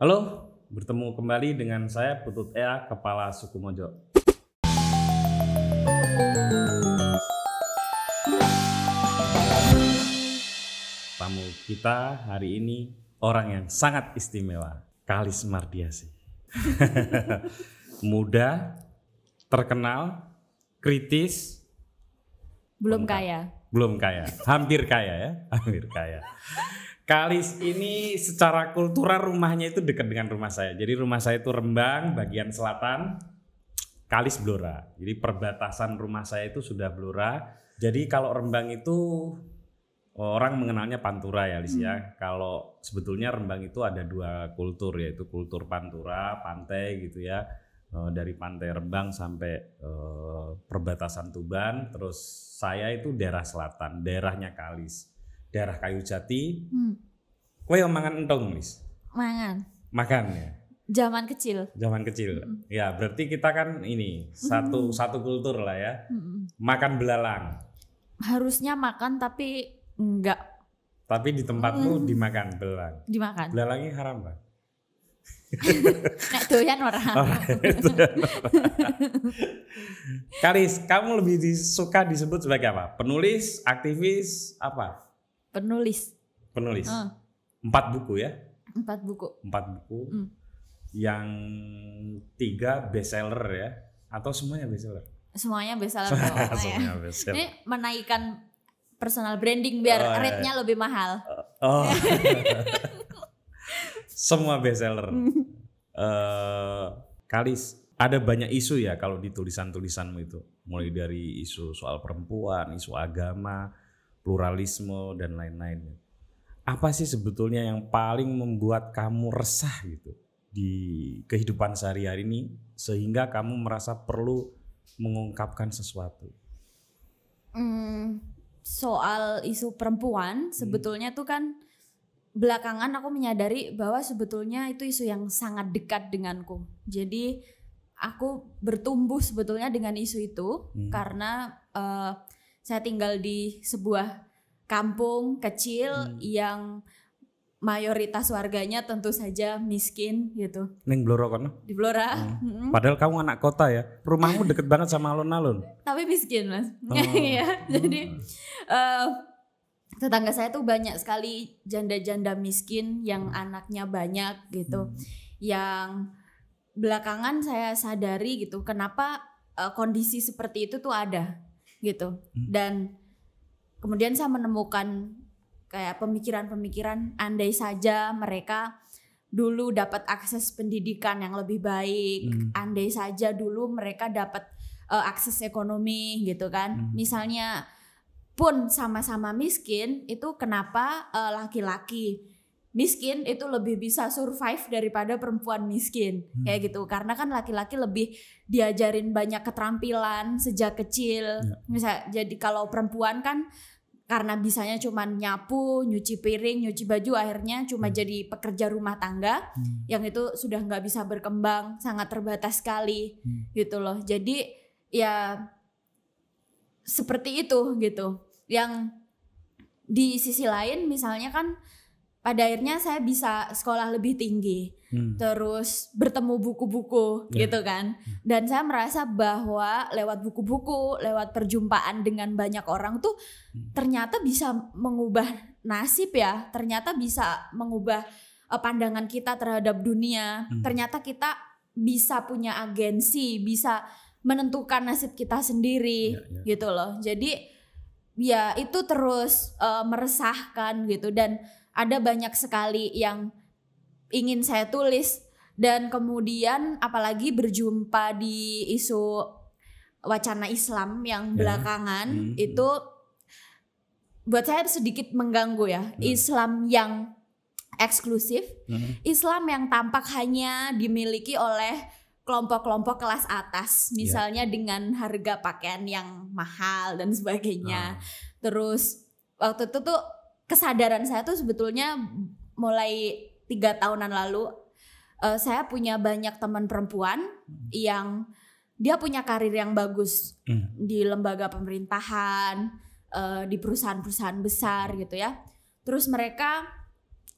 Halo, bertemu kembali dengan saya Putut Ea, Kepala Suku Mojo. Tamu kita hari ini orang yang sangat istimewa, Kalis Mardiasi. Muda, terkenal, kritis, Belum kaya. belum kaya, hampir kaya ya, hampir kaya. Kalis ini secara kultural rumahnya itu dekat dengan rumah saya. Jadi rumah saya itu Rembang, bagian selatan, Kalis Blora. Jadi perbatasan rumah saya itu sudah Blora. Jadi kalau Rembang itu orang mengenalnya Pantura ya, Lis ya. Kalau sebetulnya Rembang itu ada dua kultur yaitu kultur Pantura, pantai gitu ya. Eh, dari pantai Rembang sampai eh, perbatasan Tuban, terus saya itu daerah selatan, daerahnya Kalis, daerah Kayu Jati. Hmm. Kowe mangan entong, Lis. Mangan. Makan ya. Zaman kecil. Zaman kecil. Ya, berarti kita kan ini satu satu kultur lah ya. Mm-mm. Makan belalang. Harusnya makan tapi enggak Tapi di tempatmu dimakan belalang. dimakan. Belalangnya haram, Pak. Nek doyan ora. Oh. Kalis, kamu lebih suka disebut sebagai apa? Penulis, aktivis, apa? Penulis. Penulis. Eh, Empat buku ya? empat buku. Empat buku. Hmm. Yang tiga bestseller ya? Atau semuanya bestseller? Semuanya bestseller semuanya Ya. bestseller. Ini menaikkan personal branding biar Oh, iya. rate-nya lebih mahal. Oh. Semua bestseller. Eh, Kalis, ada banyak isu ya kalau di tulisan-tulisanmu itu. Mulai dari isu soal perempuan, isu agama, pluralisme dan lain-lain. Apa sih sebetulnya yang paling membuat kamu resah gitu di kehidupan sehari-hari ini sehingga kamu merasa perlu mengungkapkan sesuatu? Hmm, soal isu perempuan sebetulnya tuh kan belakangan aku menyadari bahwa sebetulnya itu isu yang sangat dekat denganku. Jadi aku bertumbuh sebetulnya dengan isu itu Hmm. karena eh, saya tinggal di sebuah kampung kecil Hmm. yang mayoritas warganya tentu saja miskin gitu Neng Bloro kono? di Blora. Hmm. Mm-mm. Padahal kamu anak kota ya. Rumahmu deket banget sama alun-alun. tapi miskin mas Oh. ya jadi eh, tetangga saya tuh banyak sekali janda-janda miskin yang anaknya banyak gitu Hmm. yang belakangan saya sadari gitu kenapa eh, kondisi seperti itu tuh ada gitu Hmm. dan kemudian saya menemukan kayak pemikiran-pemikiran andai saja mereka dulu dapat akses pendidikan yang lebih baik Hmm. andai saja dulu mereka dapat eh, akses ekonomi gitu kan Hmm. misalnya pun sama-sama miskin itu kenapa eh, laki-laki miskin itu lebih bisa survive daripada perempuan miskin Hmm. kayak gitu karena kan laki-laki lebih diajarin banyak keterampilan sejak kecil Ya. misal jadi kalau perempuan kan karena bisanya cuma nyapu nyuci piring nyuci baju akhirnya cuma Hmm. jadi pekerja rumah tangga Hmm. yang itu sudah nggak bisa berkembang sangat terbatas sekali Hmm. gitu loh jadi ya seperti itu gitu yang di sisi lain misalnya kan pada akhirnya saya bisa sekolah lebih tinggi Hmm. terus bertemu buku-buku Ya. gitu kan dan saya merasa bahwa lewat buku-buku lewat perjumpaan dengan banyak orang tuh Hmm. ternyata bisa mengubah nasib ya ternyata bisa mengubah eh, pandangan kita terhadap dunia Hmm. ternyata kita bisa punya agensi bisa menentukan nasib kita sendiri Ya, ya. gitu loh jadi ya itu terus eh, meresahkan gitu dan ada banyak sekali yang ingin saya tulis dan kemudian apalagi berjumpa di isu wacana Islam yang Ya. belakangan Hmm. itu buat saya sedikit mengganggu ya Islam yang eksklusif Hmm. Islam yang tampak hanya dimiliki oleh kelompok-kelompok kelas atas misalnya dengan harga pakaian yang mahal dan sebagainya Ah. terus waktu itu tuh kesadaran saya tuh sebetulnya mulai tiga tahunan lalu eh, saya punya banyak teman perempuan yang dia punya karir yang bagus Hmm. di lembaga pemerintahan eh, di perusahaan-perusahaan besar gitu ya terus mereka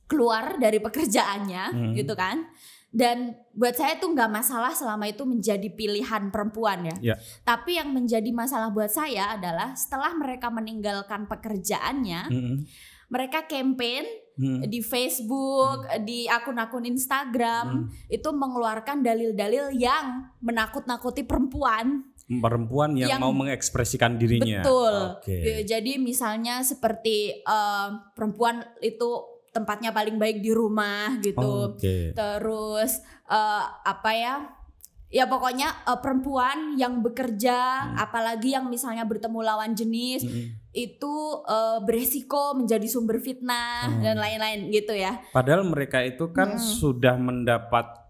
keluar dari pekerjaannya Hmm. gitu kan dan buat saya itu nggak masalah selama itu menjadi pilihan perempuan ya. Ya. Tapi yang menjadi masalah buat saya adalah setelah mereka meninggalkan pekerjaannya, Mm-mm. Mereka campaign Mm. di Facebook, di akun-akun Instagram itu mengeluarkan dalil-dalil yang menakut-nakuti perempuan. perempuan yang, Yang- mau mengekspresikan dirinya. Betul. Oke. Ya, Jadi misalnya seperti eh, perempuan itu tempatnya paling baik di rumah gitu. Oke. Terus eh, apa ya? Ya pokoknya eh, perempuan yang bekerja, Hmm. apalagi yang misalnya bertemu lawan jenis Mm-mm. itu eh, beresiko menjadi sumber fitnah Hmm. dan lain-lain gitu ya. Padahal mereka itu kan Mm. sudah mendapatkan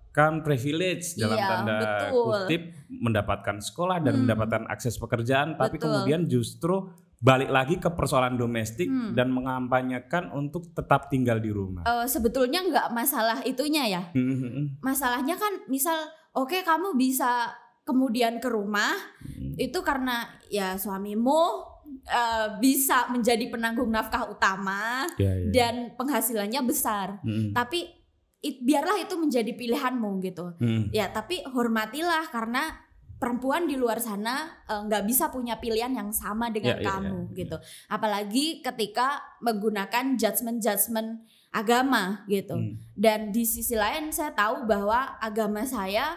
privilege dalam Iya, tanda betul. kutip mendapatkan sekolah dan Hmm. mendapatkan akses pekerjaan, tapi Betul. kemudian justru balik lagi ke persoalan domestik Hmm. dan mengampanyekan untuk tetap tinggal di rumah. Eh, sebetulnya nggak masalah itunya ya. Mm-mm. Masalahnya kan misal oke kamu bisa kemudian ke rumah Mm. itu karena ya suamimu eh, bisa menjadi penanggung nafkah utama Ya, ya. dan penghasilannya besar. Mm-mm. Tapi it- biarlah itu menjadi pilihanmu gitu. Mm. Ya tapi hormatilah karena perempuan di luar sana eh, nggak bisa punya pilihan yang sama dengan Ya, ya, kamu ya. gitu. Apalagi ketika menggunakan judgement-judgement agama gitu. Mm. Dan di sisi lain saya tahu bahwa agama saya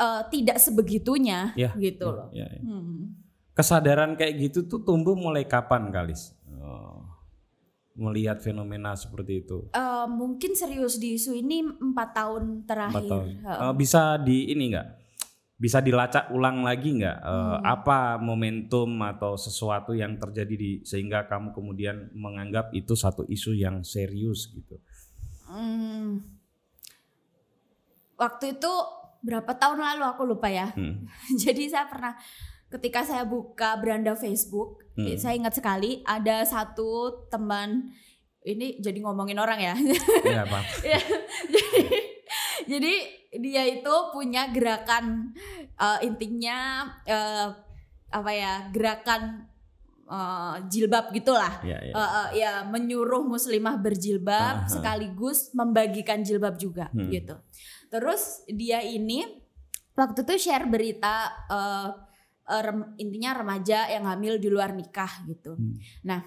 eh, tidak sebegitunya Ya, gitu Ya, loh. ya, ya. Hmm. Kesadaran kayak gitu tuh tumbuh mulai kapan, Kalis? Oh, melihat fenomena seperti itu. Eh, mungkin serius di isu ini empat tahun terakhir. Empat tahun. Heeh. Eh, bisa di ini nggak? Bisa dilacak ulang lagi nggak? Eh, Hmm. Apa momentum atau sesuatu yang terjadi di sehingga kamu kemudian menganggap itu satu isu yang serius gitu? Hmm. Waktu itu berapa tahun lalu aku lupa ya. Hmm. Jadi saya pernah ketika saya buka beranda Facebook, Hmm. saya ingat sekali ada satu teman ini jadi ngomongin orang ya. Ya, Pak. Ya, jadi, jadi dia itu punya gerakan eh, intinya eh, apa ya gerakan eh, jilbab gitulah. Ya, ya. Eh, eh, ya menyuruh muslimah berjilbab Aha. sekaligus membagikan jilbab juga Hmm. gitu. Terus dia ini waktu itu share berita eh, rem- intinya remaja yang hamil di luar nikah gitu. Hmm. Nah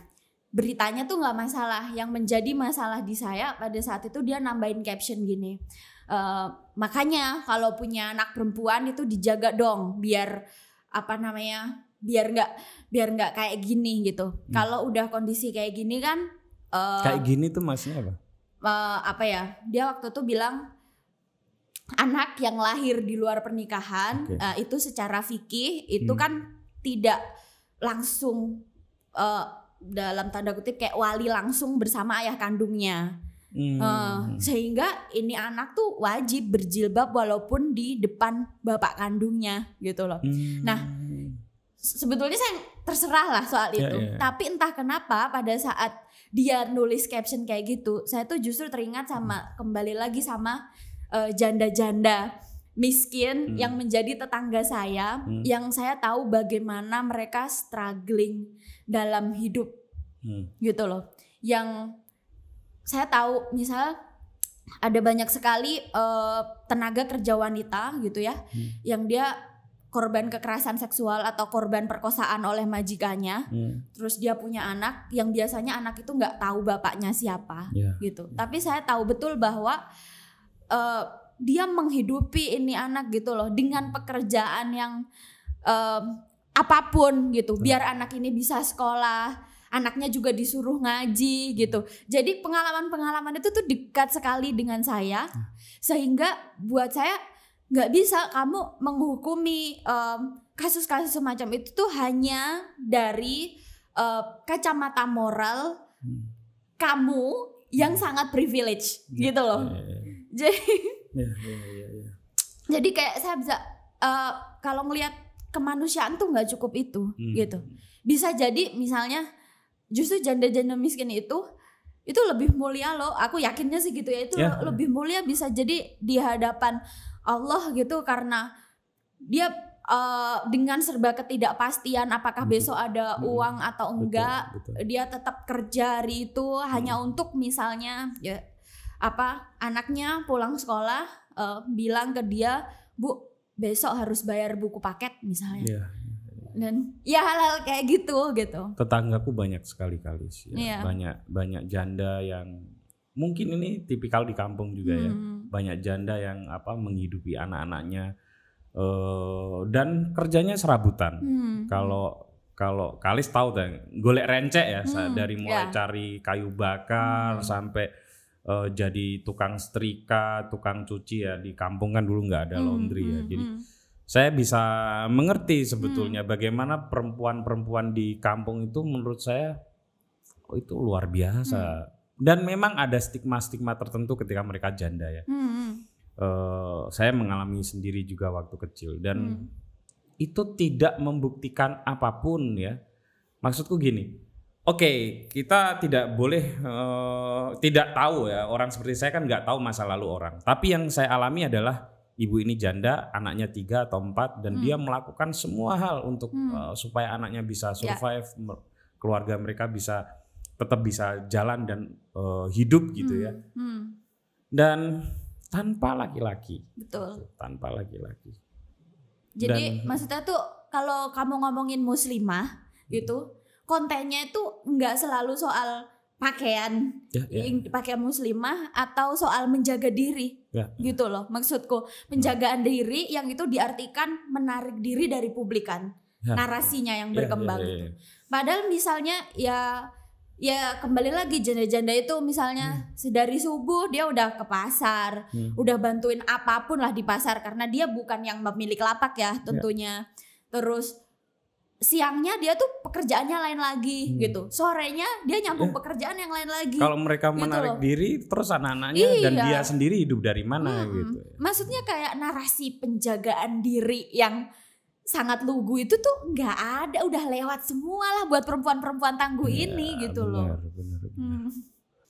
beritanya tuh nggak masalah. Yang menjadi masalah di saya pada saat itu dia nambahin caption gini. Eh, makanya kalau punya anak perempuan itu dijaga dong biar apa namanya biar nggak biar nggak kayak gini gitu. Kalau udah kondisi kayak gini kan eh, Kayak gini tuh maksudnya apa? eh, apa ya dia waktu itu bilang anak yang lahir di luar pernikahan Oke. eh, itu secara fikih itu Hmm. kan tidak langsung eh, dalam tanda kutip kayak wali langsung bersama ayah kandungnya Hmm. Eh, sehingga ini anak tuh wajib berjilbab walaupun di depan bapak kandungnya gitu loh Hmm. nah, sebetulnya saya terserah lah soal Ya, itu. ya, ya. Tapi entah kenapa pada saat dia nulis caption kayak gitu, saya tuh justru teringat sama kembali lagi sama eh, janda-janda miskin Hmm. yang menjadi tetangga saya, Hmm. yang saya tahu bagaimana mereka struggling dalam hidup Hmm. gitu loh. Yang saya tahu misal ada banyak sekali eh, tenaga kerja wanita gitu ya Hmm. yang dia korban kekerasan seksual atau korban perkosaan oleh majikannya Hmm. terus dia punya anak yang biasanya anak itu nggak tahu bapaknya siapa Ya. gitu tapi saya tahu betul bahwa eh, dia menghidupi ini anak gitu loh dengan pekerjaan yang eh, apa pun gitu biar anak ini bisa sekolah anaknya juga disuruh ngaji gitu jadi pengalaman-pengalaman itu tuh dekat sekali dengan saya sehingga buat saya nggak bisa kamu menghukumi em, kasus-kasus semacam itu tuh hanya dari eh, kacamata moral Hmm. kamu yang sangat privilege gitu loh Ya, ya, jadi ya, ya, ya, ya. jadi kayak saya bisa eh, kalau ngelihat kemanusiaan tuh nggak cukup itu Hmm. gitu bisa jadi misalnya justru janda-janda miskin itu itu lebih mulia loh aku yakinnya sih gitu ya itu Ya. lebih mulia bisa jadi di hadapan Allah gitu karena dia eh, dengan serba ketidakpastian apakah Betul. besok ada Mm-mm. uang atau Betul, enggak betul. dia tetap kerja hari itu hanya Hmm. untuk misalnya ya apa anaknya pulang sekolah eh, bilang ke dia bu besok harus bayar buku paket misalnya Iya. Dan ya hal-hal kayak gitu gitu Tetanggaku banyak sekali kalis. Ya. Iya. Banyak banyak janda yang mungkin ini tipikal di kampung juga ya. Hmm. Banyak janda yang apa menghidupi anak-anaknya eh dan kerjanya serabutan. Hmm. Kalau kalau kalis tahu kan golek rencek ya Hmm, dari mulai ya. cari kayu bakar Hmm. sampai eh, jadi tukang setrika, tukang cuci ya di kampung kan dulu nggak ada Hmm, laundry ya. hmm, Jadi hmm. Saya bisa mengerti sebetulnya bagaimana perempuan-perempuan di kampung itu menurut saya oh, itu luar biasa. Hmm. Dan memang ada stigma-stigma tertentu ketika mereka janda ya. Hmm, hmm. Eh, saya mengalami sendiri juga waktu kecil dan Hmm. itu tidak membuktikan apa pun ya. Maksudku gini, oke kita tidak boleh eh, tidak tahu ya orang seperti saya kan nggak tahu masa lalu orang. Tapi yang saya alami adalah ibu ini janda, anaknya tiga atau empat dan Hmm. dia melakukan semua hal untuk Hmm. eh, supaya anaknya bisa Ya. survive, me- keluarga mereka bisa tetap bisa jalan dan eh, hidup gitu ya. Hmm, hmm. Dan tanpa laki-laki, betul tanpa laki-laki. Jadi Dan- maksudnya tuh kalau kamu ngomongin muslimah gitu, kontennya itu nggak selalu soal pakaian Ya, ya. yang pakaian muslimah atau soal menjaga diri. Ya. Gitu loh maksudku. Penjagaan diri yang itu diartikan menarik diri dari publikan. Ya. Narasinya yang Ya, berkembang ya, ya, gitu. ya. Padahal misalnya ya ya kembali lagi janda-janda itu misalnya sedari subuh dia udah ke pasar, Hmm. udah bantuin apa pun lah di pasar karena dia bukan yang pemilik lapak ya tentunya. Terus siangnya dia tuh pekerjaannya lain lagi Hmm. gitu. Sorenya dia nyambung Ya. pekerjaan yang lain lagi. Kalau mereka Gitu menarik loh. diri, terus anak-anaknya dan Iya. dia sendiri hidup dari mana Mm-mm. gitu. Maksudnya kayak narasi penjagaan diri yang sangat lugu itu tuh nggak ada, udah lewat semua lah buat perempuan-perempuan tangguh Iya, ini gitu benar, loh. benar, benar. Hmm.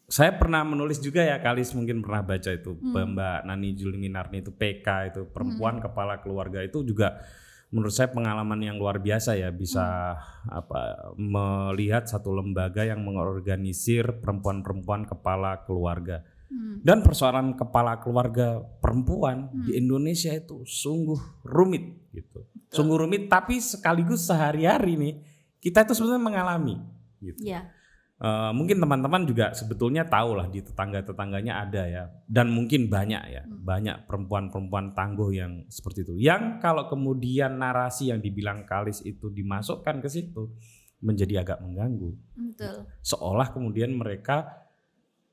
Saya pernah menulis juga ya, Kalis mungkin pernah baca itu Hmm. Mbak Nani Juliminarni itu PK itu perempuan kepala keluarga itu juga menurut saya pengalaman yang luar biasa ya bisa apa melihat satu lembaga yang mengorganisir perempuan-perempuan kepala keluarga. Hmm. Dan persoalan kepala keluarga perempuan di Indonesia itu sungguh rumit gitu. Sungguh rumit tapi sekaligus sehari-hari nih kita itu sebenarnya mengalami gitu. Ya. Eh, mungkin teman-teman juga sebetulnya tahu lah di tetangga-tetangganya ada ya. Dan mungkin banyak ya banyak perempuan-perempuan tangguh yang seperti itu. Yang kalau kemudian narasi yang dibilang kalis itu dimasukkan ke situ menjadi agak mengganggu. Betul. seolah kemudian mereka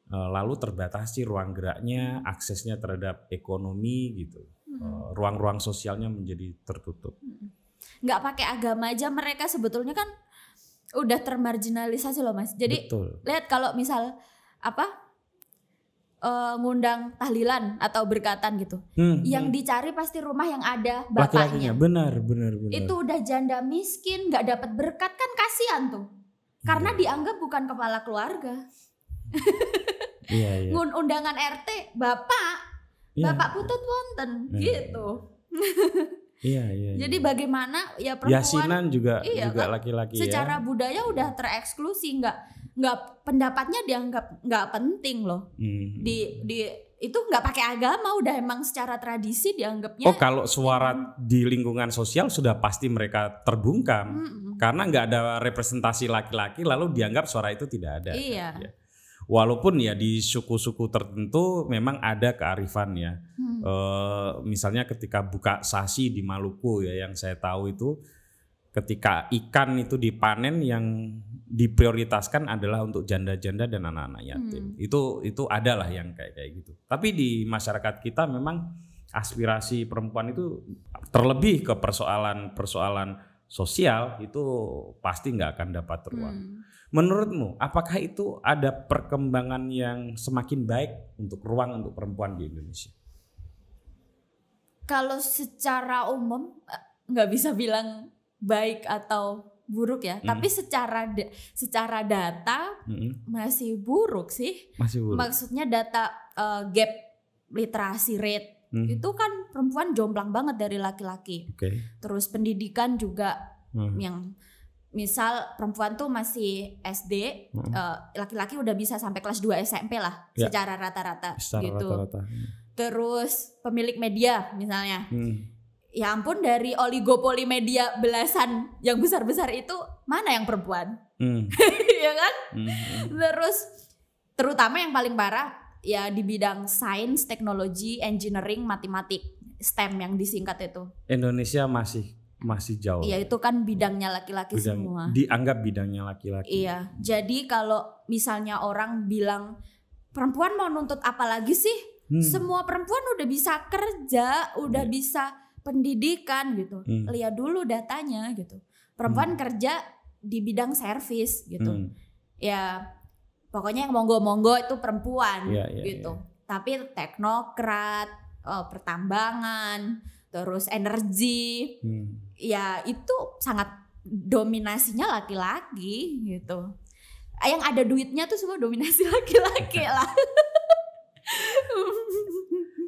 eh, lalu terbatasi ruang geraknya aksesnya terhadap ekonomi gitu. Eh, ruang-ruang sosialnya menjadi tertutup. Nggak pakai agama aja mereka sebetulnya kan udah termarginalisasi loh mas. Jadi betul lihat kalau misal apa eh, ngundang tahlilan atau berkatan gitu, Hmm, yang hmm. dicari pasti rumah yang ada laki-lakinya bapaknya. benar benar benar Itu udah janda miskin, nggak dapat berkat kan kasihan tuh. Karena Iya. dianggap bukan kepala keluarga. iya iya Undangan RT, bapak, Iya. bapak putut wonten Iya. gitu. iya iya Jadi iya. bagaimana ya perempuan Yasinan juga Iya, juga kan? laki-laki secara ya. budaya udah tereksklusi, nggak nggak pendapatnya dianggap nggak penting loh. Hmm. Di di itu nggak pakai agama, udah emang secara tradisi dianggapnya. Oh kalau suara di lingkungan sosial sudah pasti mereka terbungkam Mm-mm. karena nggak ada representasi laki-laki lalu dianggap suara itu tidak ada. Iya. Ya. Walaupun ya di suku-suku tertentu memang ada kearifan ya. Hmm. Eh, misalnya ketika buka sasi di Maluku ya yang saya tahu itu ketika ikan itu dipanen yang diprioritaskan adalah untuk janda-janda dan anak-anak yatim. Hmm. Itu itu adalah yang kayak kayak gitu. Tapi di masyarakat kita memang aspirasi perempuan itu terlebih ke persoalan-persoalan sosial itu pasti nggak akan dapat ruang. Hmm. Menurutmu, apakah itu ada perkembangan yang semakin baik untuk ruang untuk perempuan di Indonesia? Kalau secara umum eh, nggak bisa bilang baik atau buruk ya, Hmm. tapi secara secara data Mm-mm. masih buruk sih. Masih buruk. Maksudnya data eh, gap literasi rate Hmm, itu kan perempuan jomplang banget dari laki-laki. Oke. Terus pendidikan juga Hmm. yang misal perempuan tuh masih SD, eh, laki-laki udah bisa sampai kelas 2 SMP lah Ya. secara rata-rata gitu. rata-rata. Terus pemilik media misalnya. Hmm. Ya ampun dari oligopoli media belasan yang besar-besar itu mana yang perempuan? Hmm. ya kan? Hmm. Hmm. Terus terutama yang paling parah ya di bidang sains, teknologi, engineering, matematik, STEM yang disingkat itu. Indonesia masih masih jauh. Iya itu kan bidangnya laki-laki. Bidang- semua. dianggap bidangnya laki-laki. Iya. Jadi kalau misalnya orang bilang perempuan mau nuntut apa lagi sih? Hmm. Semua perempuan udah bisa kerja, udah Iya. bisa pendidikan gitu. Hmm. Lihat dulu datanya gitu. Perempuan kerja di bidang servis gitu. Hmm. Ya pokoknya yang monggo-monggo itu perempuan Iya, iya, gitu. Tapi teknokrat, eh, pertambangan, terus energi, Hmm. Ya itu sangat dominasinya laki-laki gitu. Yang ada duitnya tuh semua dominasi laki-laki lah.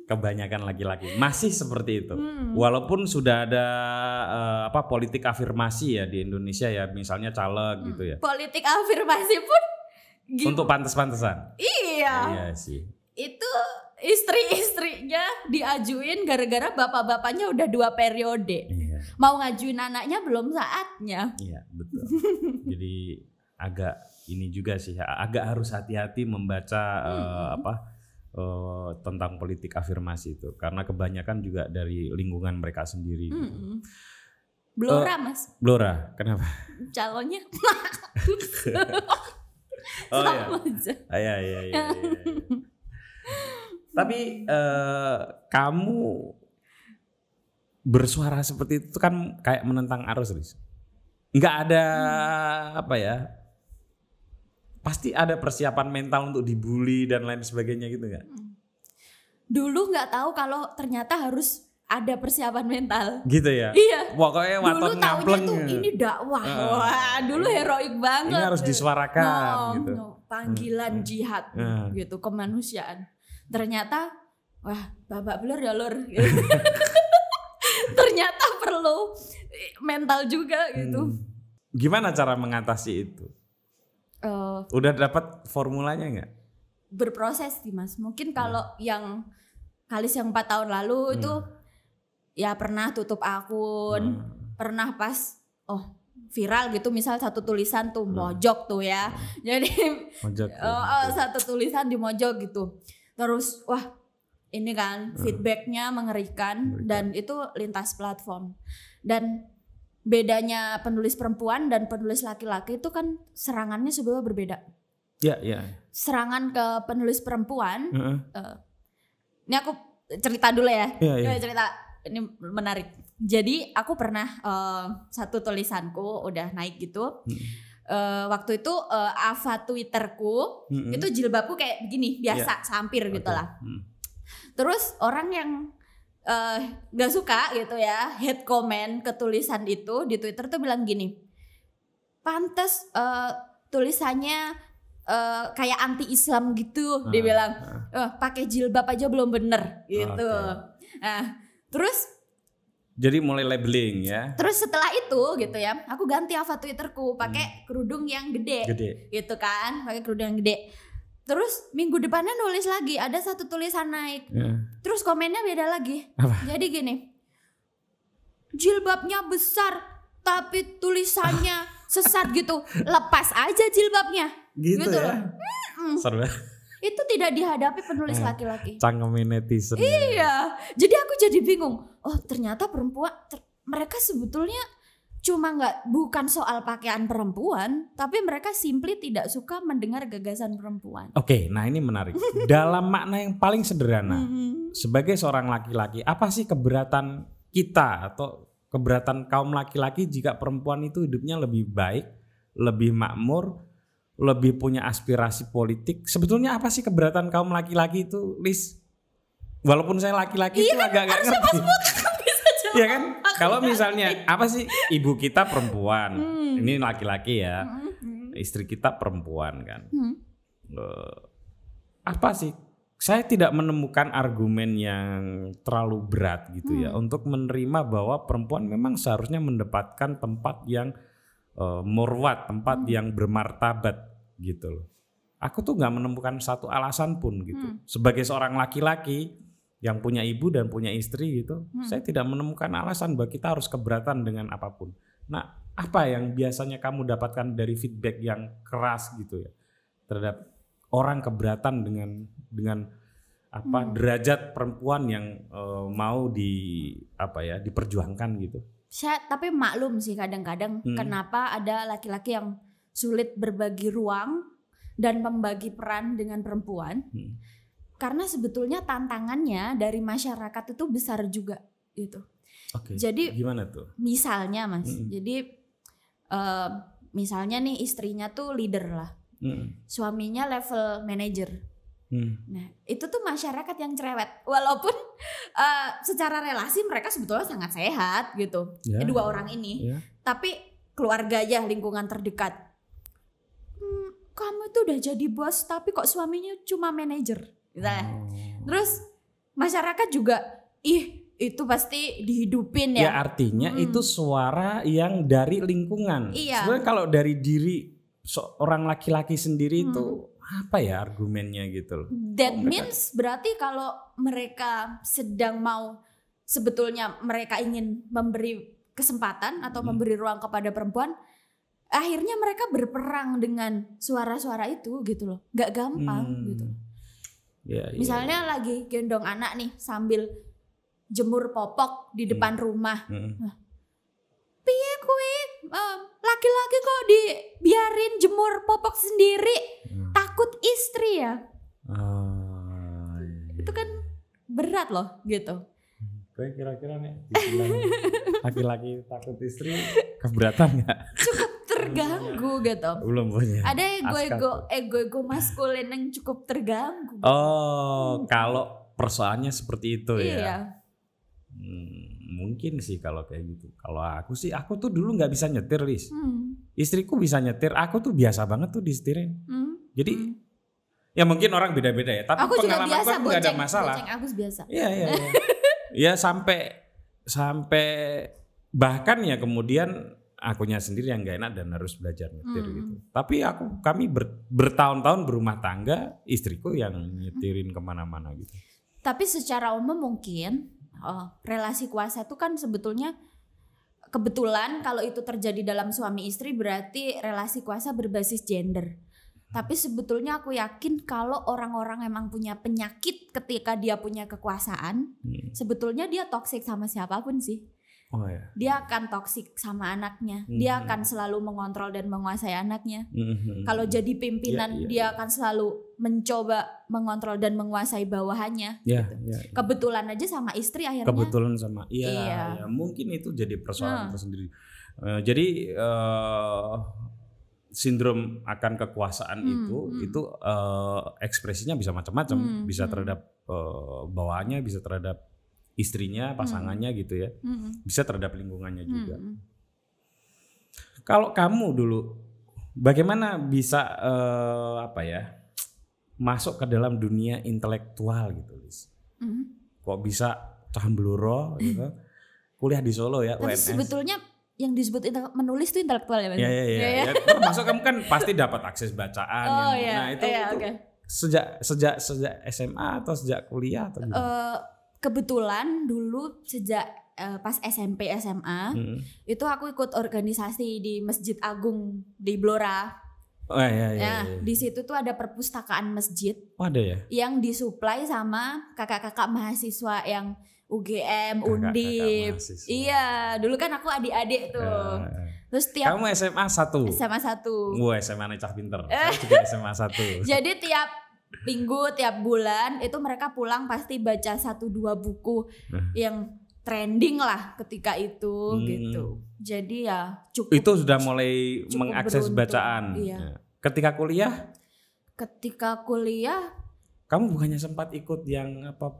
Kebanyakan laki-laki masih seperti itu. Hmm. Walaupun sudah ada eh, apa politik afirmasi ya di Indonesia ya, misalnya caleg gitu ya. Politik afirmasi pun gim- Untuk pantas-pantesan. iya. Iya sih. Itu istri-istrinya diajuin gara-gara bapak-bapaknya udah dua periode. Iya. Mau ngajuin anaknya belum saatnya. Iya, betul. Jadi agak ini juga sih agak harus hati-hati membaca Hmm. apa eh, tentang politik afirmasi itu karena kebanyakan juga dari lingkungan mereka sendiri. gitu. Mm-mm. Blora Eh, mas Blora, kenapa? calonnya Oh iya. Ah, Iya, iya, iya, iya, iya. Tapi eh, kamu bersuara seperti itu kan kayak menentang arus, Riz. Nggak ada apa ya? Pasti ada persiapan mental untuk dibully dan lain sebagainya gitu nggak? Dulu nggak tahu kalau ternyata harus ada persiapan mental. Gitu ya. Iya. Pokoknya Dulu taunya tuh ini dakwah. Heeh. Wah, dulu heroik banget. Ini harus disuarakan No, gitu. no, panggilan Hmm. jihad Hmm. gitu kemanusiaan. Ternyata wah, babak belur ya lur. Ternyata perlu mental juga gitu. Hmm. Gimana cara mengatasi itu? Eh, Udah dapat formulanya nggak? berproses sih mas. Mungkin kalau yang kalis yang empat tahun lalu Hmm. itu ya pernah tutup akun, Hmm. pernah pas oh viral gitu misal satu tulisan tuh Hmm. mojok tuh ya. Jadi Ojek. oh, oh, satu tulisan di mojok gitu. Terus wah ini kan feedbacknya mengerikan, Mengerikan. dan itu lintas platform. Dan bedanya penulis perempuan dan penulis laki-laki itu kan serangannya sebetulnya berbeda. Ya, ya. Serangan ke penulis perempuan Heeh. ini aku cerita dulu ya. Iya, iya. Ini cerita ini menarik. Jadi aku pernah eh, satu tulisanku udah naik gitu. Hmm. Eh, waktu itu eh, Ava Twitterku Mm-mm. itu jilbabku kayak begini biasa sampir Iya. Oke. gitu lah. Hmm. Terus orang yang eh, nggak suka gitu ya hate comment ke tulisan itu di Twitter tuh bilang gini, pantes eh, tulisannya eh, kayak anti Islam gitu, dia Ah, bilang ah. eh, pakai jilbab aja belum bener gitu. Oke. Nah, terus Jadi mulai labeling ya. terus setelah itu gitu ya, aku ganti apa Twitterku pakai kerudung yang gede, Hmm. Gede. gitu kan, pakai kerudung yang gede. Terus minggu depannya nulis lagi, ada satu tulisan naik. Ya. Terus komennya beda lagi. Apa? Jadi gini. Jilbabnya besar tapi tulisannya sesat gitu. Lepas aja jilbabnya. Gitu, Gitu ya. Seru banget. Itu tidak dihadapi penulis Eh. laki-laki. Cangkemin netizen. ya. Iya. Jadi aku jadi bingung. Oh, ternyata perempuan ter- mereka sebetulnya cuma nggak bukan soal pakaian perempuan, tapi mereka simply tidak suka mendengar gagasan perempuan. Oke, nah ini menarik. Dalam makna yang paling sederhana, Mhm. sebagai seorang laki-laki, apa sih keberatan kita atau keberatan kaum laki-laki jika perempuan itu hidupnya lebih baik, lebih makmur, lebih punya aspirasi politik? Sebetulnya apa sih keberatan kaum laki-laki itu, Lis? Walaupun saya laki-laki itu agak nggak ngerti. Jawab. Iya kan? Kalau misalnya apa sih ibu kita perempuan, Hmm. ini laki-laki ya, Mhm. istri kita perempuan kan. Hmm. Eh, apa sih? Saya tidak menemukan argumen yang terlalu berat gitu ya Hmm. untuk menerima bahwa perempuan memang seharusnya mendapatkan tempat yang eh, murwat, tempat Hmm. yang bermartabat gitu loh. Aku tuh nggak menemukan satu alasan pun gitu. Hmm. Sebagai seorang laki-laki yang punya ibu dan punya istri gitu, Hmm. saya tidak menemukan alasan bahwa kita harus keberatan dengan apa pun. Nah, apa yang biasanya kamu dapatkan dari feedback yang keras gitu ya terhadap orang keberatan dengan dengan apa Hmm. derajat perempuan yang eh, mau di apa ya diperjuangkan gitu. Saya tapi maklum sih kadang-kadang Hmm. kenapa ada laki-laki yang sulit berbagi ruang dan membagi peran dengan perempuan. Hmm. Karena sebetulnya tantangannya dari masyarakat itu besar juga gitu. Oke. Jadi Gimana tuh? misalnya Mas, Mm-mm. jadi eh, misalnya nih istrinya tuh leader lah, Hmm. suaminya level manager. Hmm. Nah, itu tuh masyarakat yang cerewet. Walaupun eh, secara relasi mereka sebetulnya sangat sehat gitu. Ya. Eh, dua orang ini. Ya. Tapi keluarga aja lingkungan terdekat. "Hmm, kamu tuh udah jadi bos tapi kok suaminya cuma manajer. Misalnya. Oh. Terus masyarakat juga ih itu pasti dihidupin Ya ya. artinya Hmm. itu suara yang dari lingkungan. Iya. Sebenarnya kalau dari diri seorang laki-laki sendiri Hmm. itu apa ya argumennya gitu loh. That Oh, mereka- means berarti kalau mereka sedang mau sebetulnya mereka ingin memberi kesempatan atau Hmm. memberi ruang kepada perempuan, akhirnya mereka berperang dengan suara-suara itu gitu loh. Gak gampang Hmm. gitu. Ya, ya. Misalnya lagi gendong anak nih sambil jemur popok di depan rumah. Hmm. Piye kuwi? Em, laki-laki kok dibiarin jemur popok sendiri? Hmm. Takut istri ya? Ah, iya. Itu kan berat loh gitu. Gue kira-kira nih laki-laki takut istri keberatan nggak? Terganggu gitu. Belum punya. Ada ego-ego ego-ego maskulin yang cukup terganggu. Oh, kalau persoalannya seperti itu ya. Iya. Hmm, mungkin sih kalau kayak gitu. Kalau aku sih, aku tuh dulu nggak bisa nyetir, Lis. Hmm. Istriku bisa nyetir, aku tuh biasa banget tuh disetirin. Hmm. Jadi Hmm. ya mungkin orang beda-beda ya. Tapi Aku juga pengalaman biasa aku nggak ada masalah. boceng aku biasa. Iya iya. iya. ya sampai sampai bahkan ya kemudian akunya sendiri yang gak enak dan harus belajar nyetir Hmm. gitu. Tapi aku kami ber- bertahun-tahun berumah tangga, istriku yang nyetirin ke mana-mana gitu. Tapi secara umum mungkin oh, relasi kuasa itu kan sebetulnya kebetulan kalau itu terjadi dalam suami istri berarti relasi kuasa berbasis gender. Tapi sebetulnya aku yakin kalau orang-orang emang punya penyakit ketika dia punya kekuasaan, Hmm. sebetulnya dia toksik sama siapa pun sih. Oh ya. Dia akan toksik sama anaknya. Dia Mhm. akan selalu mengontrol dan menguasai anaknya. Mhm. Kalau jadi pimpinan, Iya, iya, dia akan selalu mencoba mengontrol dan menguasai bawahannya. ya, gitu. ya. Kebetulan aja sama istri akhirnya. kebetulan sama iya Iya. ya, mungkin itu jadi persoalan Nah. tersendiri Eh, jadi eh, sindrom akan kekuasaan Hmm, itu hmm. itu eh, ekspresinya bisa macam-macam Hmm, bisa hmm. terhadap eh, bawahannya bisa terhadap istrinya pasangannya gitu ya Mhm. bisa terhadap lingkungannya juga Mhm. kalau kamu dulu bagaimana bisa eh, apa ya masuk ke dalam dunia intelektual gitu Lis Mhm. kok bisa cahambeluro gitu kuliah di Solo ya Tapi UNS sebetulnya yang disebut menulis itu intelektual ya, Mas? ya ya ya, Iya, iya. ya. termasuk kamu kan pasti dapat akses bacaan Oh yang- iya. nah itu, Iya, itu oke. sejak sejak sejak SMA atau sejak kuliah atau gimana? Eh, kebetulan dulu sejak eh, pas SMP SMA Hmm. itu aku ikut organisasi di Masjid Agung di Blora. oh iya iya, Ya, iya. di situ tuh ada perpustakaan masjid Oh, ada ya yang disuplai sama kakak-kakak mahasiswa yang UGM, Kakak-kakak Undip. mahasiswa. Iya, dulu kan aku adik-adik tuh. Ya. Terus tiap kamu SMA satu SMA satu. Wah SMA Necah Pinter Saya juga SMA satu Jadi tiap minggu, tiap bulan itu mereka pulang pasti baca satu dua buku Nah. yang trending lah ketika itu Hmm. gitu. Jadi ya cukup. itu sudah mulai Cukup mengakses beruntung, bacaan iya. Ya. ketika kuliah Ketika kuliah, kamu bukannya sempat ikut yang apa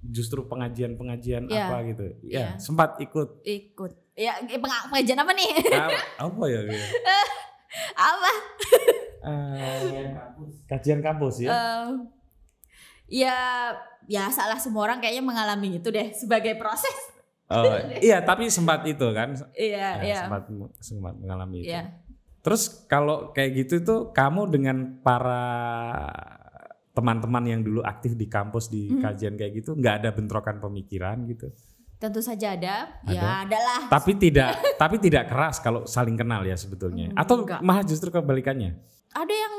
justru pengajian-pengajian Iya. apa gitu ya Iya. sempat ikut ikut. Ya peng- pengajian apa nih? Ah, apa ya apa? Eh, kajian kampus ya Eh, ya ya salah semua orang kayaknya mengalami itu deh sebagai proses. Oh, iya, tapi sempat itu kan. Iya, Ya, iya. sempat sempat mengalami itu. Iya. Terus kalau kayak gitu tuh kamu dengan para teman-teman yang dulu aktif di kampus di Hmm. kajian kayak gitu nggak ada bentrokan pemikiran gitu. Tentu saja ada. Ada. Ya, adalah. Tapi tidak tapi tidak keras kalau saling kenal ya sebetulnya. Hmm, Atau enggak. malah justru kebalikannya. Ada yang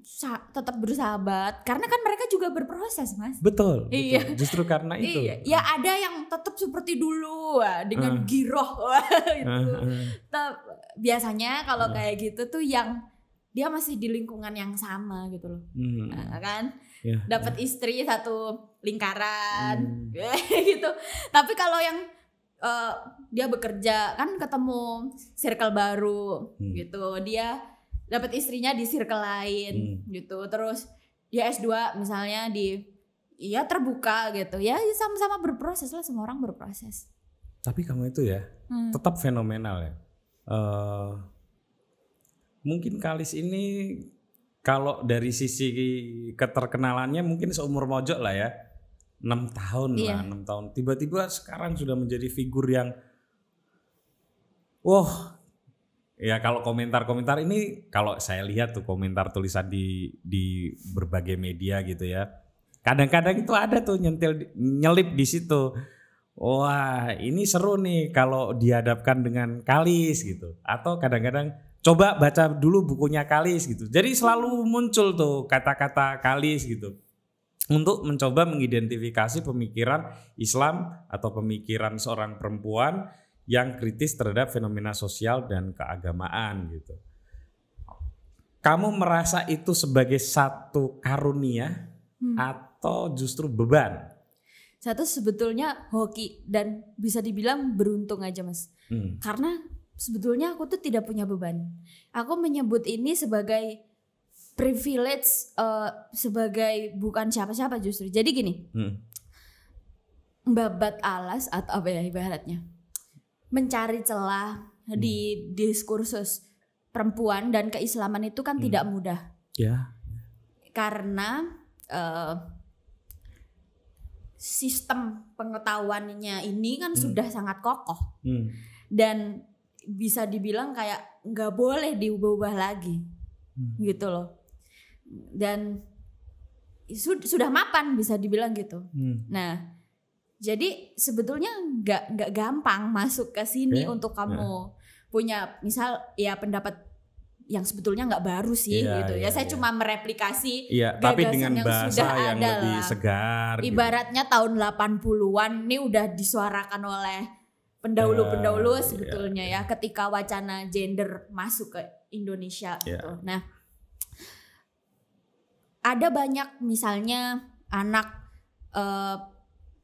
sa- tetap bersahabat karena kan mereka juga berproses, Mas. Betul. betul. Iya. Justru karena itu. Iya, ya ada yang tetap seperti dulu wah, dengan Hmm. giroh wah, itu. Ah, ah. Tep- biasanya kalau Hmm. kayak gitu tuh yang dia masih di lingkungan yang sama gitu loh. Hmm. Nah, kan Ya, dapat istri satu lingkaran Hmm. gitu. Tapi kalau yang eh, dia bekerja kan ketemu circle baru Hmm. gitu. Dia dapat istrinya di circle lain Hmm. gitu. Terus dia S2 misalnya di ya terbuka gitu. Ya sama-sama berproses lah semua orang berproses. Tapi kamu itu ya Hmm. tetap fenomenal ya. Eh, mungkin Kalis ini kalau dari sisi keterkenalannya mungkin seumur mojok lah ya. 6 tahun Iya. lah, 6 tahun. Tiba-tiba sekarang sudah menjadi figur yang wah ya kalau komentar-komentar ini kalau saya lihat tuh komentar tulisan di di berbagai media gitu ya. Kadang-kadang itu ada tuh nyentil nyelip di situ. Wah, ini seru nih kalau dihadapkan dengan Kalis gitu. Atau kadang-kadang coba baca dulu bukunya Kalis gitu. Jadi selalu muncul tuh kata-kata Kalis gitu. Untuk mencoba mengidentifikasi pemikiran Islam atau pemikiran seorang perempuan yang kritis terhadap fenomena sosial dan keagamaan gitu. Kamu merasa itu sebagai satu karunia Hmm. atau justru beban? Satu sebetulnya hoki dan bisa dibilang beruntung aja mas. Hmm. Karena sebetulnya aku tuh tidak punya beban. Aku menyebut ini sebagai privilege eh, sebagai bukan siapa-siapa justru. Jadi gini, Hmm. babat alas atau apa ya ibaratnya. Mencari celah di diskursus perempuan dan keislaman itu kan Hmm. tidak mudah. Ya. Karena eh, sistem pengetahuannya ini kan Hmm. sudah sangat kokoh. Hmm. dan bisa dibilang kayak nggak boleh diubah-ubah lagi Hmm. gitu loh dan sud- sudah mapan bisa dibilang gitu Hmm. nah jadi sebetulnya nggak nggak gampang masuk ke sini Oke. untuk kamu punya misal ya pendapat yang sebetulnya nggak baru sih Iya, gitu ya iya, saya iya. cuma mereplikasi Iya, tapi dengan yang bahasa sudah yang ada lebih lah. segar. gitu. ibaratnya tahun 80-an ini udah disuarakan oleh pendahulu-pendahulu Ya, sebetulnya ya ketika wacana gender masuk ke Indonesia Ya. gitu. Nah, ada banyak misalnya anak eh,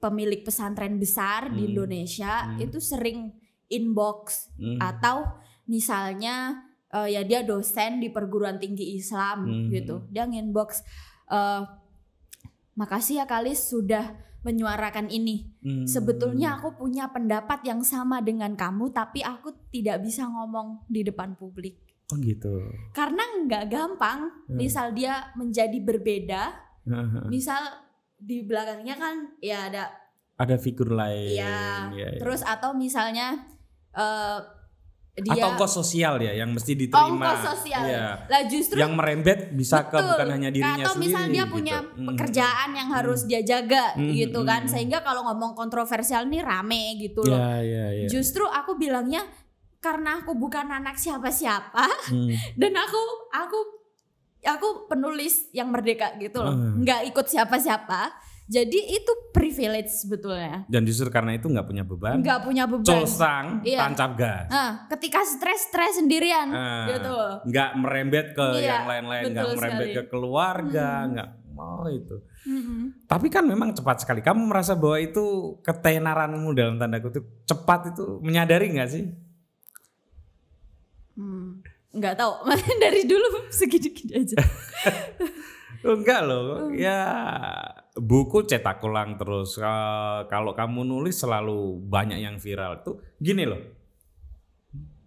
pemilik pesantren besar di Hmm. Indonesia Hmm. itu sering inbox Hmm. atau misalnya eh, ya dia dosen di perguruan tinggi Islam Hmm. gitu dia nginbox eh, makasih ya Kalis sudah menyuarakan ini Hmm. sebetulnya aku punya pendapat yang sama dengan kamu tapi aku tidak bisa ngomong di depan publik Oh gitu. karena nggak gampang Hmm. misal dia menjadi berbeda misal di belakangnya kan ya ada Ada figur lain. Iya, ya, ya. terus atau misalnya eh, dia Atau ongkos sosial ya yang mesti diterima. ongkos sosial Iya. lah justru Yang merembet bisa ke Betul. bukan hanya dirinya atau sendiri. misal dia gitu. punya Hmm. pekerjaan yang harus dia jaga Hmm, gitu hmm, kan hmm. sehingga kalau ngomong kontroversial nih rame gitu loh Ya, ya, ya. justru aku bilangnya karena aku bukan anak siapa-siapa Hmm. dan aku aku aku penulis yang merdeka gitu loh Hmm. nggak ikut siapa-siapa jadi itu privilege sebetulnya Dan justru karena itu nggak punya beban. nggak punya beban Colsang, Iya. tancap gas. nah ketika stres stres sendirian Ah, gitu nggak merembet ke Iya, yang lain-lain, nggak merembet sekali. ke keluarga, Hmm. nggak mau itu. Mm-mm. Tapi kan memang cepat sekali. Kamu merasa bahwa itu ketenaranmu dalam tanda kutip cepat itu menyadari nggak sih? Hmm, nggak tahu dari dulu segini-gini aja enggak loh, ya buku cetak ulang terus. Kalau kamu nulis selalu banyak yang viral. Tuh gini loh,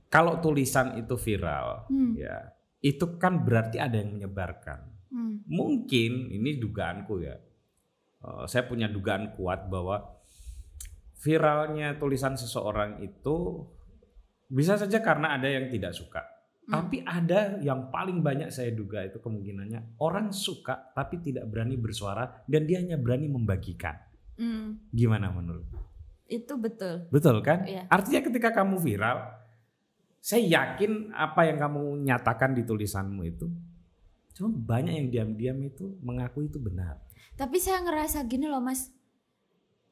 kalau tulisan itu viral, Hmm. ya itu kan berarti ada yang menyebarkan. Hmm. Mungkin ini dugaanku ya. Eh, saya punya dugaan kuat bahwa viralnya tulisan seseorang itu bisa saja karena ada yang tidak suka. Hmm. Tapi ada yang paling banyak saya duga itu kemungkinannya orang suka tapi tidak berani bersuara dan dia hanya berani membagikan. Hmm, Gimana menurut? itu betul. Betul kan? Iya. Artinya ketika kamu viral, saya yakin apa yang kamu nyatakan di tulisanmu itu cuma banyak yang diam-diam itu mengaku itu benar. Tapi saya ngerasa gini loh mas,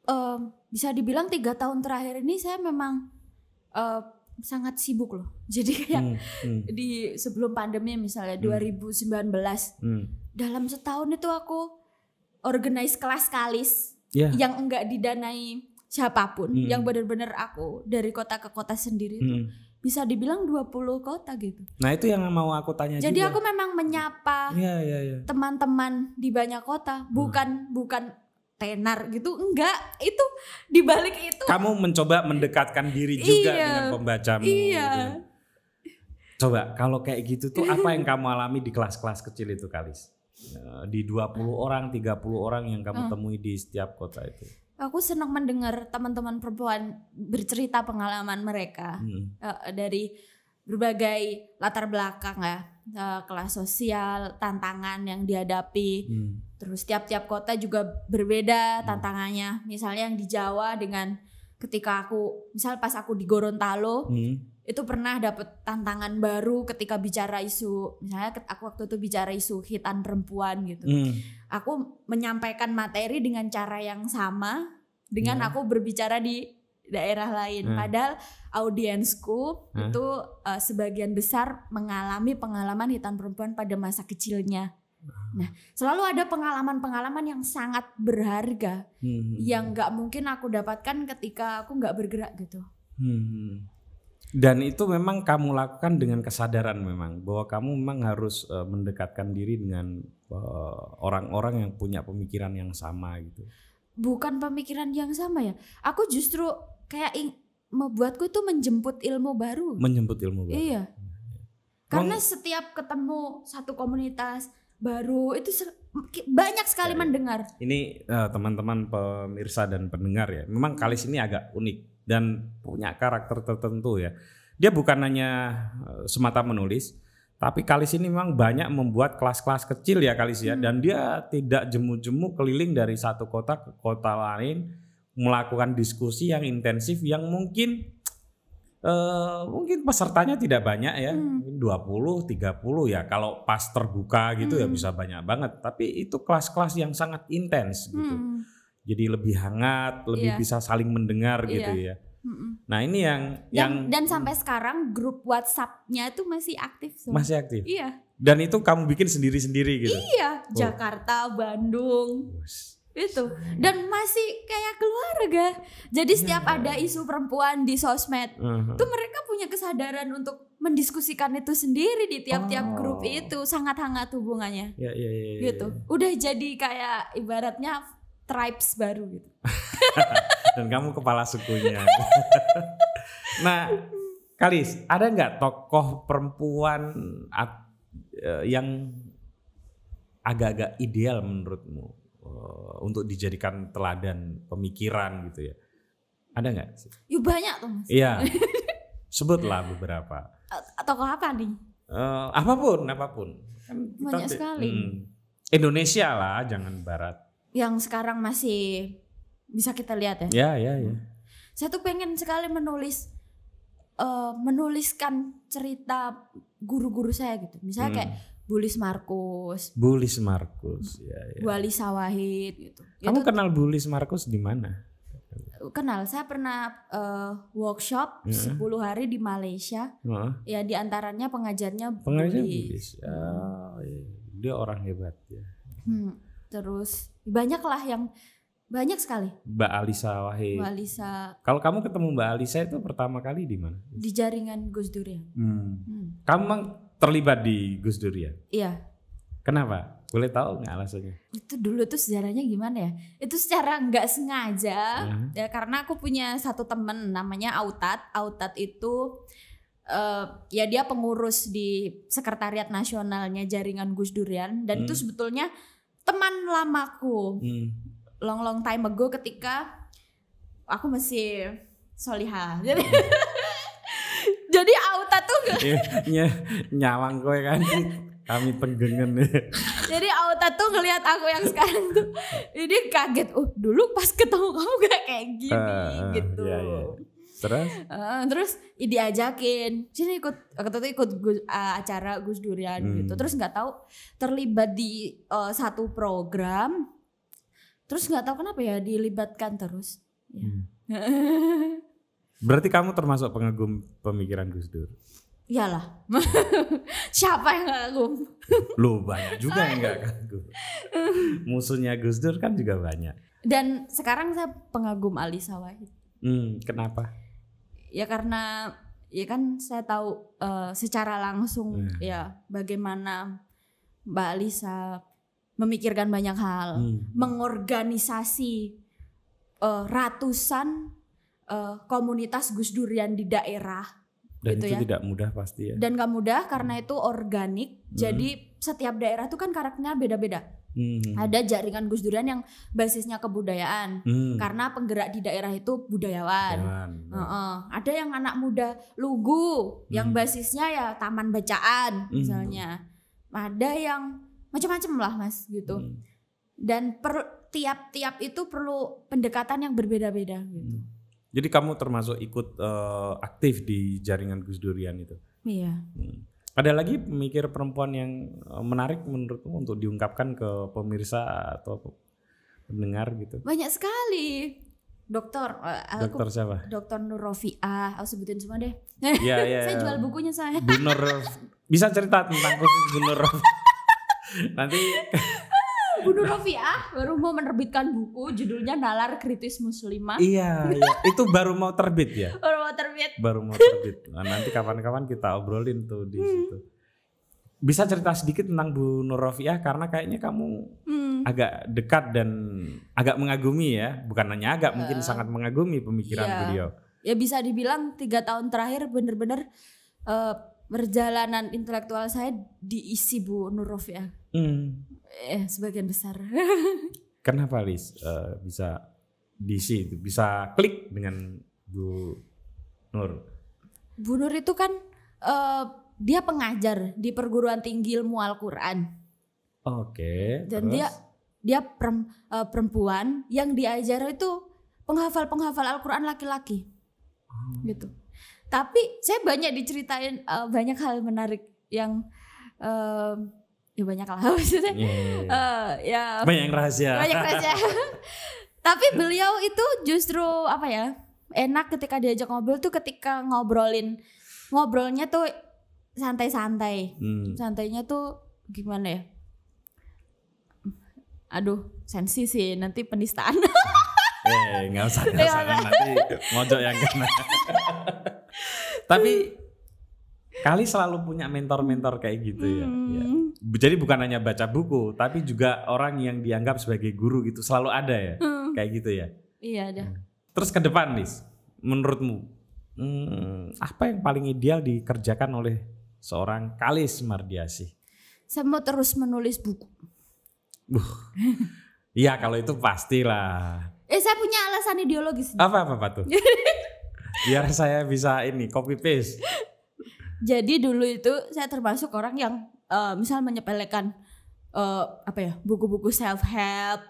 Em, bisa dibilang tiga tahun terakhir ini saya memang eh, sangat sibuk loh. Jadi kayak Hmm, hmm, di sebelum pandemi misalnya Hmm. 2019 hmm. dalam setahun itu aku organize kelas kalis Ya. yang enggak didanai siapa pun, Hmm. yang benar-benar aku dari kota ke kota sendiri itu Hmm. bisa dibilang 20 kota gitu. Nah itu yang mau aku tanya Jadi juga. aku memang menyapa Iya iya iya. teman-teman di banyak kota, Hmm. bukan bukan tenar gitu, enggak. Itu di balik itu Kamu mencoba mendekatkan diri juga Iya. dengan pembacamu. Iya. gitu. Coba kalau kayak gitu tuh apa yang kamu alami di kelas-kelas kecil itu Kalis? Eh, Di 20 orang, 30 orang yang kamu temui di setiap kota itu. aku senang mendengar teman-teman perempuan bercerita pengalaman mereka. Hmm. eh, dari berbagai latar belakang ya eh, kelas sosial tantangan yang dihadapi Hmm. terus tiap-tiap kota juga berbeda tantangannya misalnya yang di Jawa dengan ketika aku misal pas aku di Gorontalo Hmm. itu pernah dapet tantangan baru ketika bicara isu misalnya aku waktu itu bicara isu hitan perempuan gitu Hmm. aku menyampaikan materi dengan cara yang sama dengan Hmm. aku berbicara di daerah lain. Hmm. Padahal audiensku Hmm. itu uh, sebagian besar mengalami pengalaman hitam perempuan pada masa kecilnya. Nah, selalu ada pengalaman-pengalaman yang sangat berharga Hmm. yang nggak mungkin aku dapatkan ketika aku nggak bergerak gitu. Hmm. Dan itu memang kamu lakukan dengan kesadaran memang bahwa kamu memang harus eh, mendekatkan diri dengan eh, orang-orang yang punya pemikiran yang sama gitu. Bukan pemikiran yang sama ya. Aku justru kayak ing- membuatku itu menjemput ilmu baru. Menjemput ilmu baru. Iya. Karena setiap ketemu satu komunitas baru itu banyak sekali Ya, ya. mendengar. Ini eh, teman-teman pemirsa dan pendengar ya, memang Kalis ini agak unik dan punya karakter tertentu ya. Dia bukan hanya eh, semata menulis, tapi Kalis ini memang banyak membuat kelas-kelas kecil ya Kalis ya, Hmm. dan dia tidak jemu-jemu keliling dari satu kota ke kota lain melakukan diskusi yang intensif yang mungkin eh mungkin pesertanya tidak banyak ya, Hmm. mungkin 20, 30 ya. Kalau pas terbuka gitu ya Hmm. bisa banyak banget. Tapi itu kelas-kelas yang sangat intens gitu. Hmm, Jadi lebih hangat, lebih Iya. bisa saling mendengar gitu Iya. ya. mm-mm. Nah ini yang Dan, yang dan sampai sekarang grup WhatsApp-nya itu masih aktif. Sob. masih aktif. Iya, Dan itu kamu bikin sendiri-sendiri gitu. iya. Jakarta, Bandung, itu. Dan masih kayak keluarga. Jadi setiap Iya. ada isu perempuan di sosmed, Uh-huh. itu mereka punya kesadaran untuk mendiskusikan itu sendiri di tiap-tiap grup Oh. itu sangat hangat hubungannya. Ya, ya, ya, ya, gitu. ya. Udah jadi kayak ibaratnya tribes baru gitu. Dan kamu kepala sukunya. nah, Kalis, ada nggak tokoh perempuan eh, yang agak-agak ideal menurutmu eh, untuk dijadikan teladan pemikiran gitu ya? Ada nggak? Yuk banyak tuh mas. Iya. Sebutlah beberapa. Tokoh apa nih? Eh, apa pun, apa pun. Kan Banyak ti- sekali. Hmm. Indonesia lah, jangan barat. Yang sekarang masih bisa kita lihat ya. Ya, ya, ya. Saya tuh pengen sekali menulis eh, menuliskan cerita guru-guru saya gitu. Misalnya kayak Hmm. Bulis Markus, Bulis Markus. Ya, ya. Wali Sawahid gitu. Kamu Itu kenal Bulis Markus di mana? kenal. Saya pernah eh, workshop Hmm. 10 hari di Malaysia. Heeh. Ya di antaranya pengajarnya Pengajar Bulis. Bulis. Oh, iya. Dia orang hebat ya. Hmm, terus banyak lah yang banyak sekali. Mbak Alisa Wahid. Mbak Lisa Kalau kamu ketemu Mbak Alisa itu pertama kali di mana? di jaringan Gus Durian. Hmm. Hmm, Kamu terlibat di Gus Durian. Iya, Kenapa? Boleh tahu nggak alasannya? itu dulu tuh sejarahnya gimana ya? Itu secara nggak sengaja Heeh. ya karena aku punya satu temen namanya Autat. Autat itu eh, ya dia pengurus di sekretariat nasionalnya jaringan Gus Durian dan itu Hmm. sebetulnya teman lamaku. Hmm. long long time ago ketika aku masih solihah. Jadi jadi auta tuh nggak- Iya, ny- nyawang kowe kan kami tenggengen jadi auta tuh ngelihat aku yang sekarang tuh ini kaget. Oh, dulu pas ketemu kamu gak kayak gini ah, gitu. iya, iya. terus Eh, terus diajakin sini ikut waktu itu ikut Gus- ah, acara Gus Durian Hmm. gitu terus nggak tahu terlibat di eh, satu program terus nggak tahu kenapa ya dilibatkan terus Ya. Hmm. berarti kamu termasuk pengagum pemikiran Gus Dur? Iyalah. Siapa yang nggak kagum Loh banyak juga yang nggak kagum musuhnya Gus Dur kan juga banyak. Dan sekarang saya pengagum Alisa Wahid hmm, kenapa? Ya karena ya kan saya tahu eh, secara langsung Hmm. ya bagaimana Mbak Alisa memikirkan banyak hal Hmm. mengorganisasi eh, ratusan eh, komunitas Gus Durian di daerah dan Gitu itu ya. tidak mudah pasti ya dan gak mudah karena itu organik Hmm. jadi setiap daerah itu kan karakternya beda-beda Hmm. ada jaringan Gus Durian yang basisnya kebudayaan Hmm. karena penggerak di daerah itu budayawan Jangan. Heeh. ada yang anak muda lugu yang Hmm. basisnya ya taman bacaan Hmm. misalnya ada yang macam-macam lah mas gitu Hmm. dan per tiap-tiap itu perlu pendekatan yang berbeda-beda gitu. Hmm. Jadi kamu termasuk ikut eh, aktif di jaringan Gus Durian itu. Iya. Hmm. Ada lagi pemikir perempuan yang eh, menarik menurutmu untuk diungkapkan ke pemirsa atau pendengar gitu? Banyak sekali. Dokter, eh, aku Dokter siapa? Dokter Nur Rofiah, aku sebutin semua deh. Iya iya. Saya jual bukunya saya. Bu Nur bisa cerita tentang khusus Bu Nur Nanti Bu Nur Rofiah baru mau menerbitkan buku judulnya Nalar Kritis Muslimah. iya, iya itu baru mau terbit ya. Baru mau terbit. Baru mau terbit. Nah, nanti kapan-kapan kita obrolin tuh di situ. Bisa cerita sedikit tentang Bu Nur Rofiah karena kayaknya kamu Hmm. agak dekat dan agak mengagumi ya, bukan hanya agak mungkin sangat mengagumi pemikiran iya. beliau. Ya bisa dibilang tiga tahun terakhir bener-bener eh, perjalanan intelektual saya diisi Bu Nur Rofiah. Hmm. Eh, sebagian besar. Kenapa Lis eh, bisa diisi itu, bisa klik dengan Bu Nur? Bu Nur itu kan eh, dia pengajar di perguruan tinggi ilmu Al-Quran Oke. dan terus? dia dia eh, perempuan yang diajar itu penghafal-penghafal Al-Quran laki-laki Oh. gitu. Tapi saya banyak diceritain eh, banyak hal menarik yang eh, ya banyak lah maksudnya. Iya, iya, iya. Eh, ya banyak yang rahasia. banyak saja. Tapi beliau itu justru apa ya enak ketika diajak ngobrol tuh ketika ngobrolin ngobrolnya tuh santai-santai. Hmm. Santainya tuh gimana ya? Aduh, sensi sih nanti penistaan. Eh, nggak usah, nggak usah nanti mojok yang kena. Tapi kali selalu punya mentor-mentor kayak gitu ya. ya. Hmm. Jadi bukan hanya baca buku, tapi juga orang yang dianggap sebagai guru gitu selalu ada ya, Hmm. kayak gitu ya. Iya ada. Terus ke depan, Lis, menurutmu hmm, apa yang paling ideal dikerjakan oleh seorang Kalis Mardiasi? Saya mau terus menulis buku. Iya, kalau itu pastilah. Eh saya punya alasan ideologis. Apa apa, apa tuh? Biar saya bisa ini copy paste. Jadi dulu itu saya termasuk orang yang eh, misal menyepelekan eh, apa ya buku-buku self help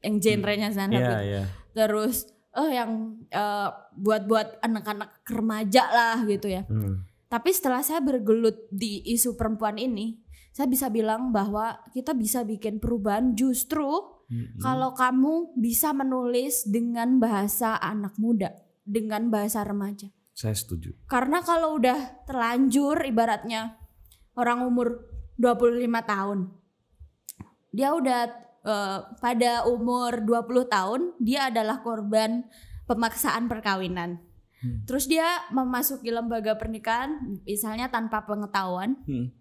yang genrenya self help Iya, gitu. iya. terus oh yang eh, buat-buat anak-anak remaja lah gitu ya. Hmm. Tapi setelah saya bergelut di isu perempuan ini, saya bisa bilang bahwa kita bisa bikin perubahan justru Hmm. kalau kamu bisa menulis dengan bahasa anak muda, dengan bahasa remaja. Saya setuju. Karena kalau udah terlanjur ibaratnya orang umur 25 tahun. Dia udah eh, pada umur 20 tahun dia adalah korban pemaksaan perkawinan. Hmm. Terus dia memasuki lembaga pernikahan misalnya tanpa pengetahuan. Hmm.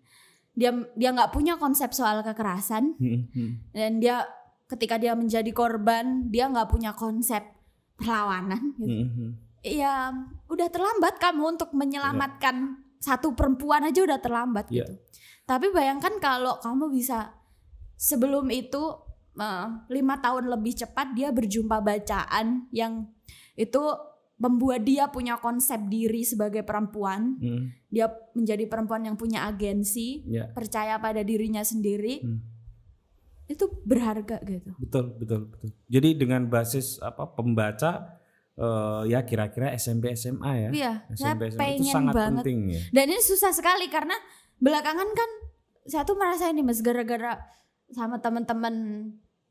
Dia dia nggak punya konsep soal kekerasan Hmm, hmm. dan dia ketika dia menjadi korban dia nggak punya konsep perlawanan gitu. Hmm, hmm. ya udah terlambat kamu untuk menyelamatkan satu perempuan aja udah terlambat Iya. gitu. Tapi bayangkan kalau kamu bisa sebelum itu eh, lima tahun lebih cepat dia berjumpa bacaan yang itu membuat dia punya konsep diri sebagai perempuan. Hmm, Dia menjadi perempuan yang punya agensi, ya. percaya pada dirinya sendiri. Hmm. Itu berharga gitu. Betul, betul, betul. Jadi dengan basis apa pembaca eh, ya kira-kira SMP SMA ya. Iya, SMP SMA itu pengen sangat banget. penting ya. Dan ini susah sekali karena belakangan kan saya tuh merasa ini mas gara-gara sama teman-teman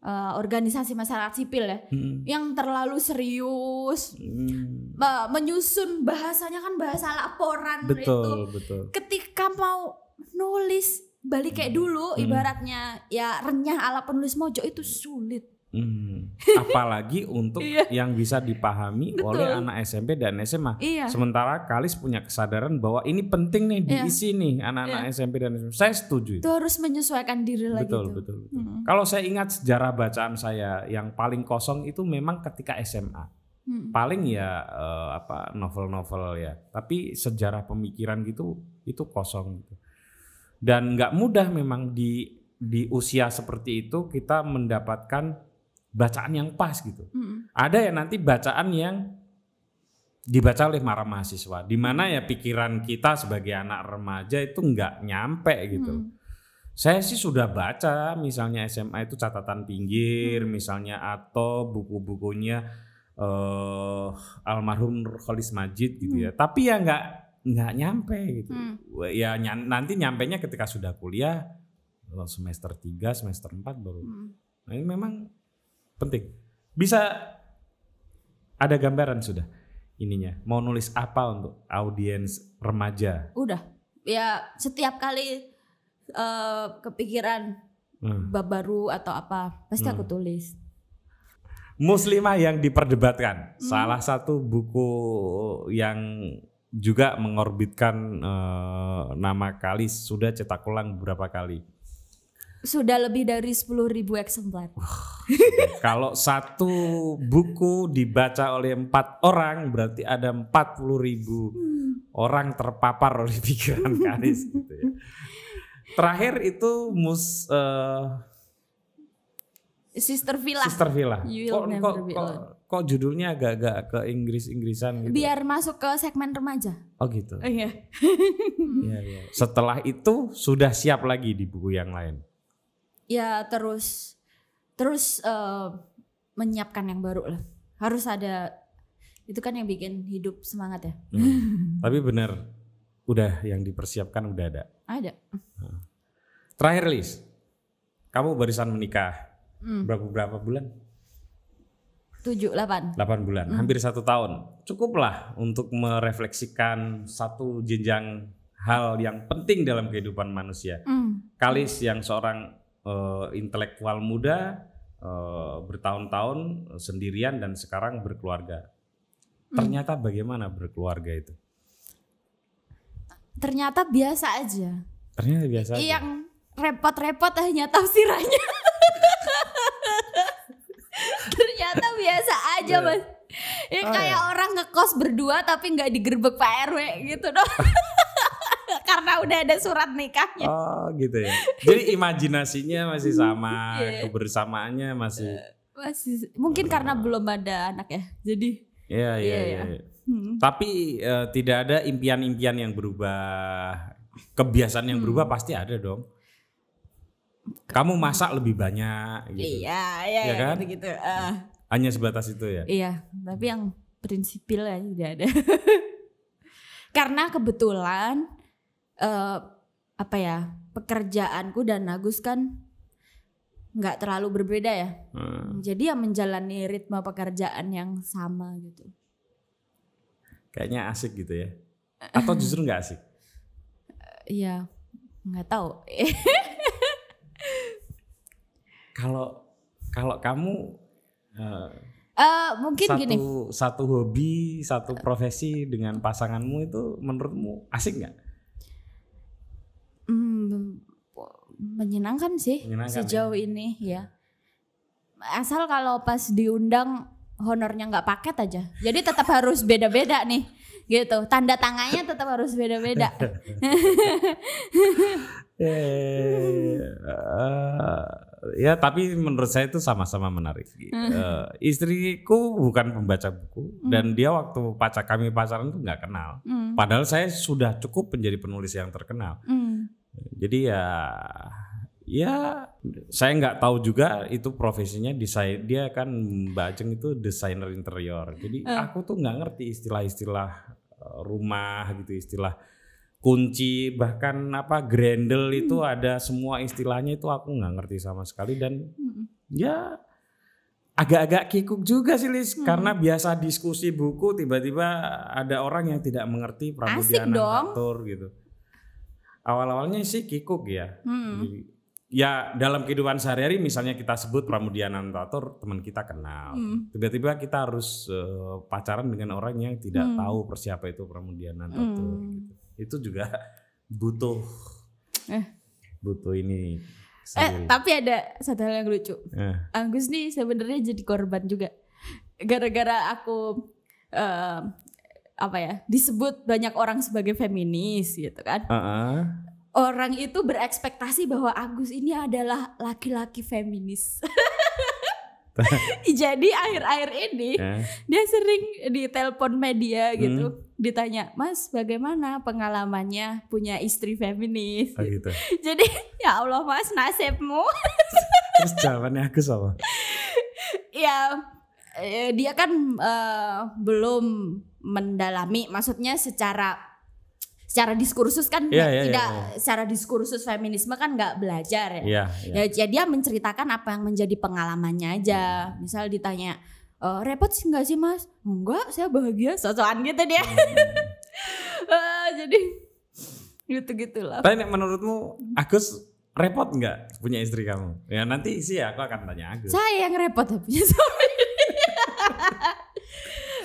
eh, organisasi masyarakat sipil ya, Hmm. yang terlalu serius, Hmm, eh, menyusun bahasanya kan bahasa laporan itu. betul, betul. Ketika mau nulis balik kayak dulu, Hmm. ibaratnya ya renyah ala penulis mojo itu sulit. Hmm. Apalagi untuk Iya. yang bisa dipahami Betul. oleh anak SMP dan SMA. Iya. Sementara Kalis punya kesadaran bahwa ini penting nih Iya. diisi nih anak-anak SMP dan SMA. Saya setuju. itu. Harus menyesuaikan diri lagi Betul, betul, betul. Hmm. Kalau saya ingat sejarah bacaan saya yang paling kosong itu memang ketika SMA. Hmm. Paling ya eh, apa novel-novel ya. Tapi sejarah pemikiran gitu itu kosong gitu. Dan nggak mudah memang di di usia seperti itu kita mendapatkan bacaan yang pas gitu. Hmm. Ada ya nanti bacaan yang dibaca oleh para mahasiswa, di mana ya pikiran kita sebagai anak remaja itu nggak nyampe gitu. Hmm. Saya sih sudah baca misalnya SMA itu catatan pinggir, Hmm. misalnya atau buku-bukunya eh almarhum Nurholis Majid gitu ya. Tapi ya nggak nggak nyampe gitu. Hmm. Ya ny- nanti nyampenya ketika sudah kuliah semester 3, semester 4 baru. Hmm. Nah, ini memang penting. Bisa ada gambaran sudah ininya. Mau nulis apa untuk audiens remaja? Udah. Ya setiap kali eh, kepikiran Hmm. bab baru atau apa pasti aku Hmm. tulis. Muslimah yang diperdebatkan. Hmm. Salah satu buku yang juga mengorbitkan eh, nama Kalis sudah cetak ulang beberapa kali. Sudah lebih dari 10.000 eksemplar. Kalau satu buku dibaca oleh empat orang berarti ada 40 ribu orang terpapar oleh pikiran Kalis gitu ya. Terakhir itu mus eh, Sister Villa. Sister Villa. You Kok, never kok, be kok, alone. Kok judulnya agak-agak ke Inggris-Inggrisan gitu. Biar masuk ke segmen remaja. Oh gitu. Iya. Iya, iya. Setelah itu sudah siap lagi di buku yang lain. Ya terus terus eh, menyiapkan yang baru lah. Harus ada itu kan yang bikin hidup semangat ya. Hmm. Tapi benar udah yang dipersiapkan udah ada. Ada. Terakhir Lis, kamu barusan menikah Hmm. berapa berapa bulan? 7 8. 8 bulan, hampir satu tahun. Cukuplah untuk merefleksikan satu jenjang hal yang penting dalam kehidupan manusia. Hmm. Kalis yang seorang eh, intelektual muda eh, bertahun-tahun sendirian dan sekarang berkeluarga. Ternyata bagaimana berkeluarga itu? Ternyata biasa aja. Ternyata biasa. aja. Yang repot-repot hanya tafsirannya. Ternyata biasa aja Iya. mas. Ya Oh, kayak ya. orang ngekos berdua tapi nggak digerebek Pak RW gitu dong. Karena udah ada surat nikahnya. Oh gitu ya. Jadi imajinasinya masih sama, Iya. kebersamaannya masih. Masih mungkin karena belum ada anak ya. Jadi Iya iya Iya, iya. iya. hmm. Tapi eh, tidak ada impian-impian yang berubah, kebiasaan yang Hmm. berubah pasti ada dong. Kamu masak lebih banyak gitu. iya iya Iya iya, kan? gitu. Ah. Hanya sebatas itu ya. Iya, tapi yang prinsipil aja udah ada. Karena kebetulan eh apa ya pekerjaanku dan Agus kan nggak terlalu berbeda ya. Hmm, Jadi ya menjalani ritme pekerjaan yang sama gitu. kayaknya asik gitu ya. Atau justru nggak asik? Iya, nggak tahu. Kalau kalau kamu eh, Eh mungkin satu gini. satu hobi, satu profesi dengan pasanganmu itu menurutmu asik nggak? Hmm, menyenangkan sih Menyenangkan sejauh ini ya. Asal kalau pas diundang honornya nggak paket aja. Jadi tetap harus beda-beda nih. Gitu. Tanda tangannya tetap harus beda-beda. Eh, eh, ya tapi menurut saya itu sama-sama menarik. Eh, istriku bukan pembaca buku dan dia waktu pacar kami pacaran tuh nggak kenal. Hmm. Padahal saya sudah cukup menjadi penulis yang terkenal. Hmm. Jadi ya ya saya nggak tahu juga itu profesinya desain dia kan Mbak Ajeng itu desainer interior. Jadi aku tuh nggak ngerti istilah-istilah eh, rumah gitu, istilah kunci bahkan apa grendel itu ada semua istilahnya itu aku nggak ngerti sama sekali dan Hmm. ya agak-agak kikuk juga sih Lis karena biasa diskusi buku tiba-tiba ada orang yang tidak mengerti Asik Pramudia dong. Anantatur gitu. Awal-awalnya sih kikuk ya. Hmm. Jadi, Ya dalam kehidupan sehari-hari misalnya kita sebut Pramudia Anantatur teman kita kenal. Hmm. Tiba-tiba kita harus eh, pacaran dengan orang yang tidak Hmm. tahu persiapa itu Pramudia Anantatur. Hmm. gitu. Itu juga butuh Eh. butuh ini Eh, sendiri. tapi ada satu hal yang lucu. Eh. Agus nih sebenarnya jadi korban juga. Gara-gara aku eh, apa ya disebut banyak orang sebagai feminis gitu kan. Heeh. Orang itu berekspektasi bahwa Agus ini adalah laki-laki feminis. jadi akhir-akhir ini Eh. dia sering ditelepon media Hmm. gitu, ditanya, "Mas, bagaimana pengalamannya punya istri feminis?" Oh gitu. Jadi ya Allah Mas nasibmu. Terus jawabannya Agus apa? ya eh, dia kan eh, belum mendalami maksudnya secara secara diskursus kan nggak- iya, tidak iya, secara diskursus feminisme kan nggak belajar ya. Iya, Ya, iya. ya dia menceritakan apa yang menjadi pengalamannya aja. Misal ditanya "Eh, repot sih nggak sih mas? Enggak, saya bahagia. Sosokan gitu dia. Eh, jadi gitu gitulah. Tapi menurutmu Agus repot nggak punya istri kamu? Ya nanti sih aku akan tanya Agus. Saya yang repot punya suami.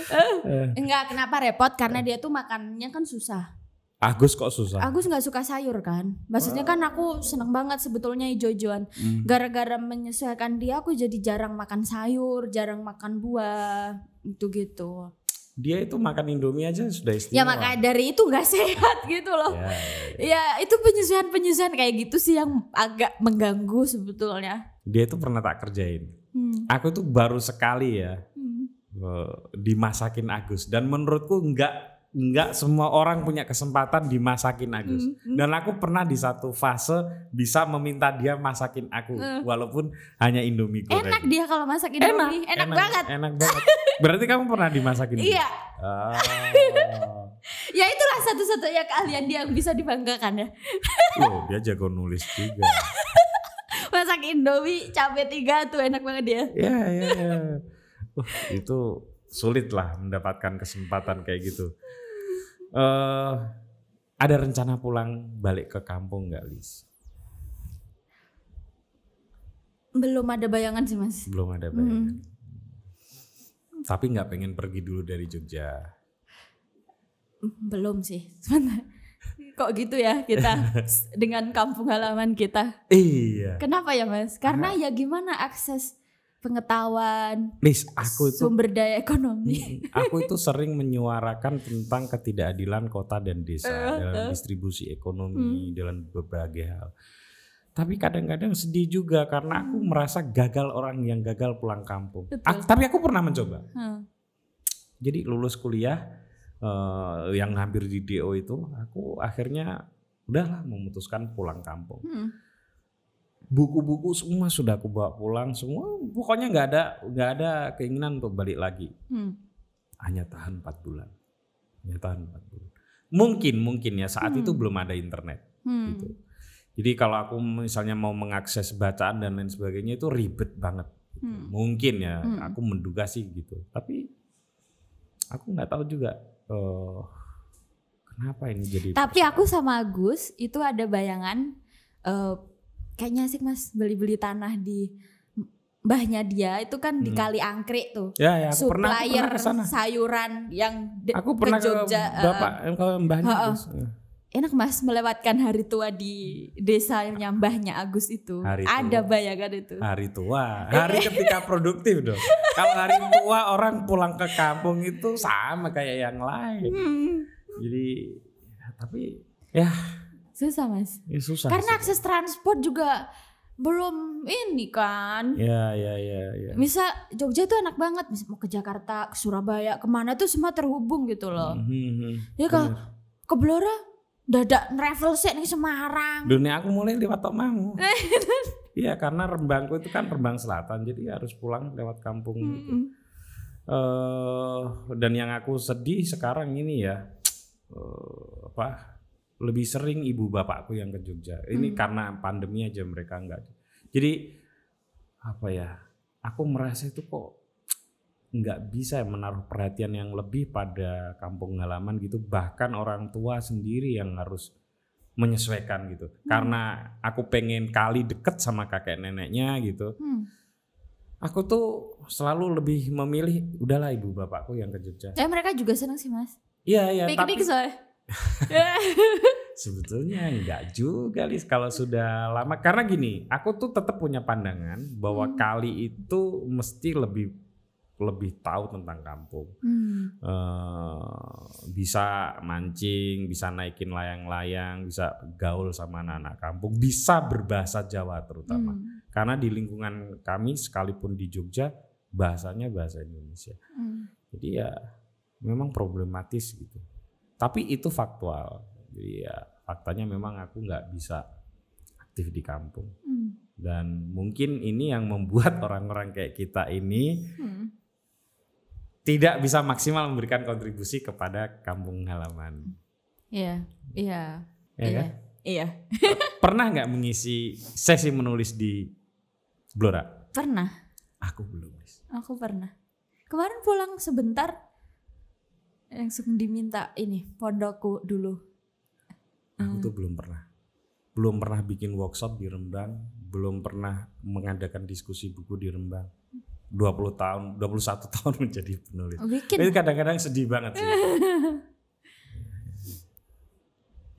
Eh, Enggak, kenapa repot? Karena dia tuh makannya kan susah. Agus kok susah? Agus nggak suka sayur kan. Maksudnya kan aku seneng banget sebetulnya hijau-hijauan. Hmm. Gara-gara menyesuaikan dia aku jadi jarang makan sayur, jarang makan buah. Itu gitu. Dia itu makan Indomie aja sudah istimewa. Ya makanya dari itu nggak sehat gitu loh. Ya, ya, ya. Ya itu penyesuaian-penyesuaian kayak gitu sih yang agak mengganggu sebetulnya. Dia itu pernah tak kerjain. Hmm. Aku tuh baru sekali ya Hmm. eh, dimasakin Agus dan menurutku nggak nggak semua orang punya kesempatan dimasakin Agus. Hmm. Dan aku pernah di satu fase bisa meminta dia masakin aku Eh. walaupun hanya Indomie goreng. Enak dia kalau masak Indomie, enak, banget. Enak banget. Berarti kamu pernah dimasakin? Iya, Ah. ya itulah satu-satunya keahlian dia yang bisa dibanggakan ya. Loh, dia jago nulis juga. Masak Indomie cabai tiga tuh enak banget dia. ya, ya, ya. Wah, itu sulit lah mendapatkan kesempatan kayak gitu. Eh ada rencana pulang balik ke kampung nggak, Lis? Belum ada bayangan sih mas. Belum ada bayangan. Tapi nggak pengen pergi dulu dari Jogja. Belum sih. Sebentar. Kok gitu ya kita dengan kampung halaman kita. Iya. Kenapa ya mas? Karena ya gimana akses pengetahuan, Lis, aku itu sumber daya ekonomi. aku itu sering menyuarakan tentang ketidakadilan kota dan desa Eh, dalam eh. distribusi ekonomi dalam berbagai hal. Tapi kadang-kadang sedih juga karena aku merasa gagal orang yang gagal pulang kampung. Tapi aku pernah mencoba. Hmm. Jadi lulus kuliah eh, yang hampir di DO itu, aku akhirnya udahlah memutuskan pulang kampung. Hmm. Buku-buku semua sudah aku bawa pulang semua. Pokoknya nggak ada nggak ada keinginan untuk balik lagi. Hmm. hanya tahan 4 bulan. Hanya tahan 4 bulan. Mungkin mungkin ya saat Hmm. itu belum ada internet Hmm. gitu. Jadi kalau aku misalnya mau mengakses bacaan dan lain sebagainya itu ribet banget. gitu. Hmm. Mungkin ya, Hmm. aku menduga sih gitu. Tapi aku nggak tahu juga eh, kenapa ini jadi. Tapi aku sama Agus itu ada bayangan eh, kayaknya asik mas beli-beli tanah di mbahnya dia itu kan di Hmm. Kali Angkrik tuh. ya ya aku pernah aku supplier pernah ke sana. sayuran yang de- Aku pernah ke, Jogja. eh, bapak ke mbahnya. Heeh. Gus. Eh, enak mas melewatkan hari tua di desanya mbahnya Agus itu. Hari ada tua. bayangan itu. Hari tua, hari ketika produktif dong. Kalau hari tua orang pulang ke kampung itu sama kayak yang lain. Hmm. Jadi ya, tapi ya, Susah mas. ya susah. Karena sih. akses transport juga belum ini kan. Ya, ya, ya, ya. Misal Jogja tuh enak banget, misal mau ke Jakarta, ke Surabaya, ke mana tuh semua terhubung gitu loh. Mhm, Ya kalau ke Blora dadak travel sih nih Semarang. Dunia aku mulai lewat Tomamu. Iya, karena Rembangku itu kan Rembang Selatan, jadi harus pulang lewat kampung gitu. Mm-mm. eh dan yang aku sedih sekarang ini ya eh, apa lebih sering ibu bapakku yang ke Jogja. Ini Hmm. karena pandemi aja mereka enggak. Jadi apa ya? Aku merasa itu kok nggak bisa menaruh perhatian yang lebih pada kampung halaman gitu. Bahkan orang tua sendiri yang harus menyesuaikan gitu. Karena aku pengen kali deket sama kakek neneknya gitu Hmm. aku tuh selalu lebih memilih udahlah ibu bapakku yang ke Jogja. Ya mereka juga seneng sih mas. Iya iya tapi soalnya. sebetulnya enggak juga Lis kalau sudah lama karena gini aku tuh tetap punya pandangan bahwa Hmm. kali itu mesti lebih lebih tahu tentang kampung. Hmm. Eh, bisa mancing, bisa naikin layang-layang, bisa gaul sama anak-anak kampung, bisa berbahasa Jawa terutama. Hmm. Karena di lingkungan kami sekalipun di Jogja bahasanya bahasa Indonesia. Hmm. Jadi ya memang problematis gitu. Tapi itu faktual. Jadi ya faktanya memang aku nggak bisa aktif di kampung. Hmm. Dan mungkin ini yang membuat orang-orang kayak kita ini Hmm. tidak bisa maksimal memberikan kontribusi kepada kampung halaman. Iya, iya, Ya iya, kan? iya. Pernah nggak mengisi sesi menulis di Blora? Pernah, Aku belum. Aku pernah. Kemarin pulang sebentar, langsung diminta ini pondokku dulu. Aku Hmm. tuh belum pernah. Belum pernah bikin workshop di Rembang, belum pernah mengadakan diskusi buku di Rembang. 20 tahun, 21 tahun menjadi penulis. Bikin. Itu kadang-kadang sedih banget sih.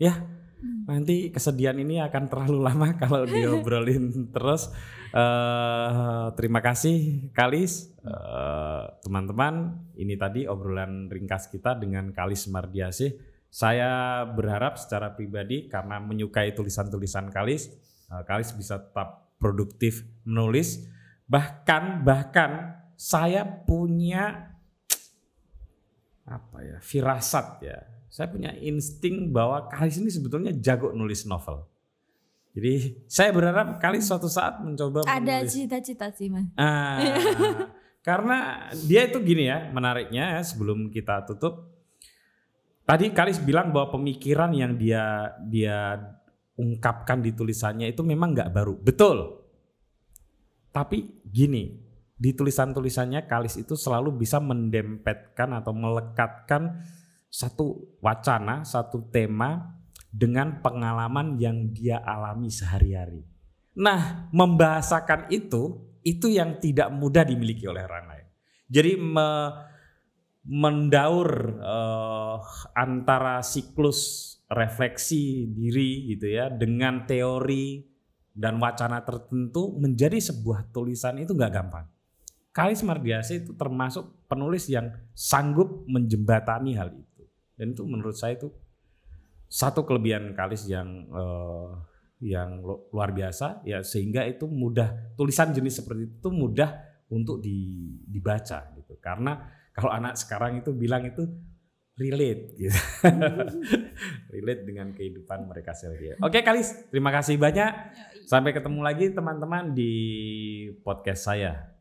ya, nanti kesedihan ini akan terlalu lama kalau diobrolin terus. Eh, terima kasih Kalis, Eh, teman-teman. ini tadi obrolan ringkas kita dengan Kalis Mardiasih. Saya berharap secara pribadi karena menyukai tulisan-tulisan Kalis, eh, Kalis bisa tetap produktif menulis. Bahkan bahkan saya punya apa ya firasat ya. Saya punya insting bahwa Kalis ini sebetulnya jago nulis novel. Jadi saya berharap Kalis suatu saat mencoba Ada cita-cita sih mas. Ah, karena dia itu gini ya, menariknya ya, sebelum kita tutup. Tadi Kalis bilang bahwa pemikiran yang dia dia ungkapkan di tulisannya itu memang nggak baru. Betul. Tapi gini, di tulisan-tulisannya Kalis itu selalu bisa mendempetkan atau melekatkan satu wacana, satu tema dengan pengalaman yang dia alami sehari-hari. Nah, membahasakan itu itu yang tidak mudah dimiliki oleh orang lain. Jadi me- mendaur eh, antara siklus refleksi diri gitu ya dengan teori dan wacana tertentu menjadi sebuah tulisan itu nggak gampang. Kalis Mardiase itu termasuk penulis yang sanggup menjembatani hal itu. Dan itu menurut saya itu satu kelebihan Kalis yang eh, yang lu- luar biasa ya sehingga itu mudah tulisan jenis seperti itu mudah untuk di- dibaca gitu. Karena kalau anak sekarang itu bilang itu relate gitu. relate dengan kehidupan mereka sehari Oke Kalis, terima kasih banyak. Sampai ketemu lagi teman-teman di podcast saya.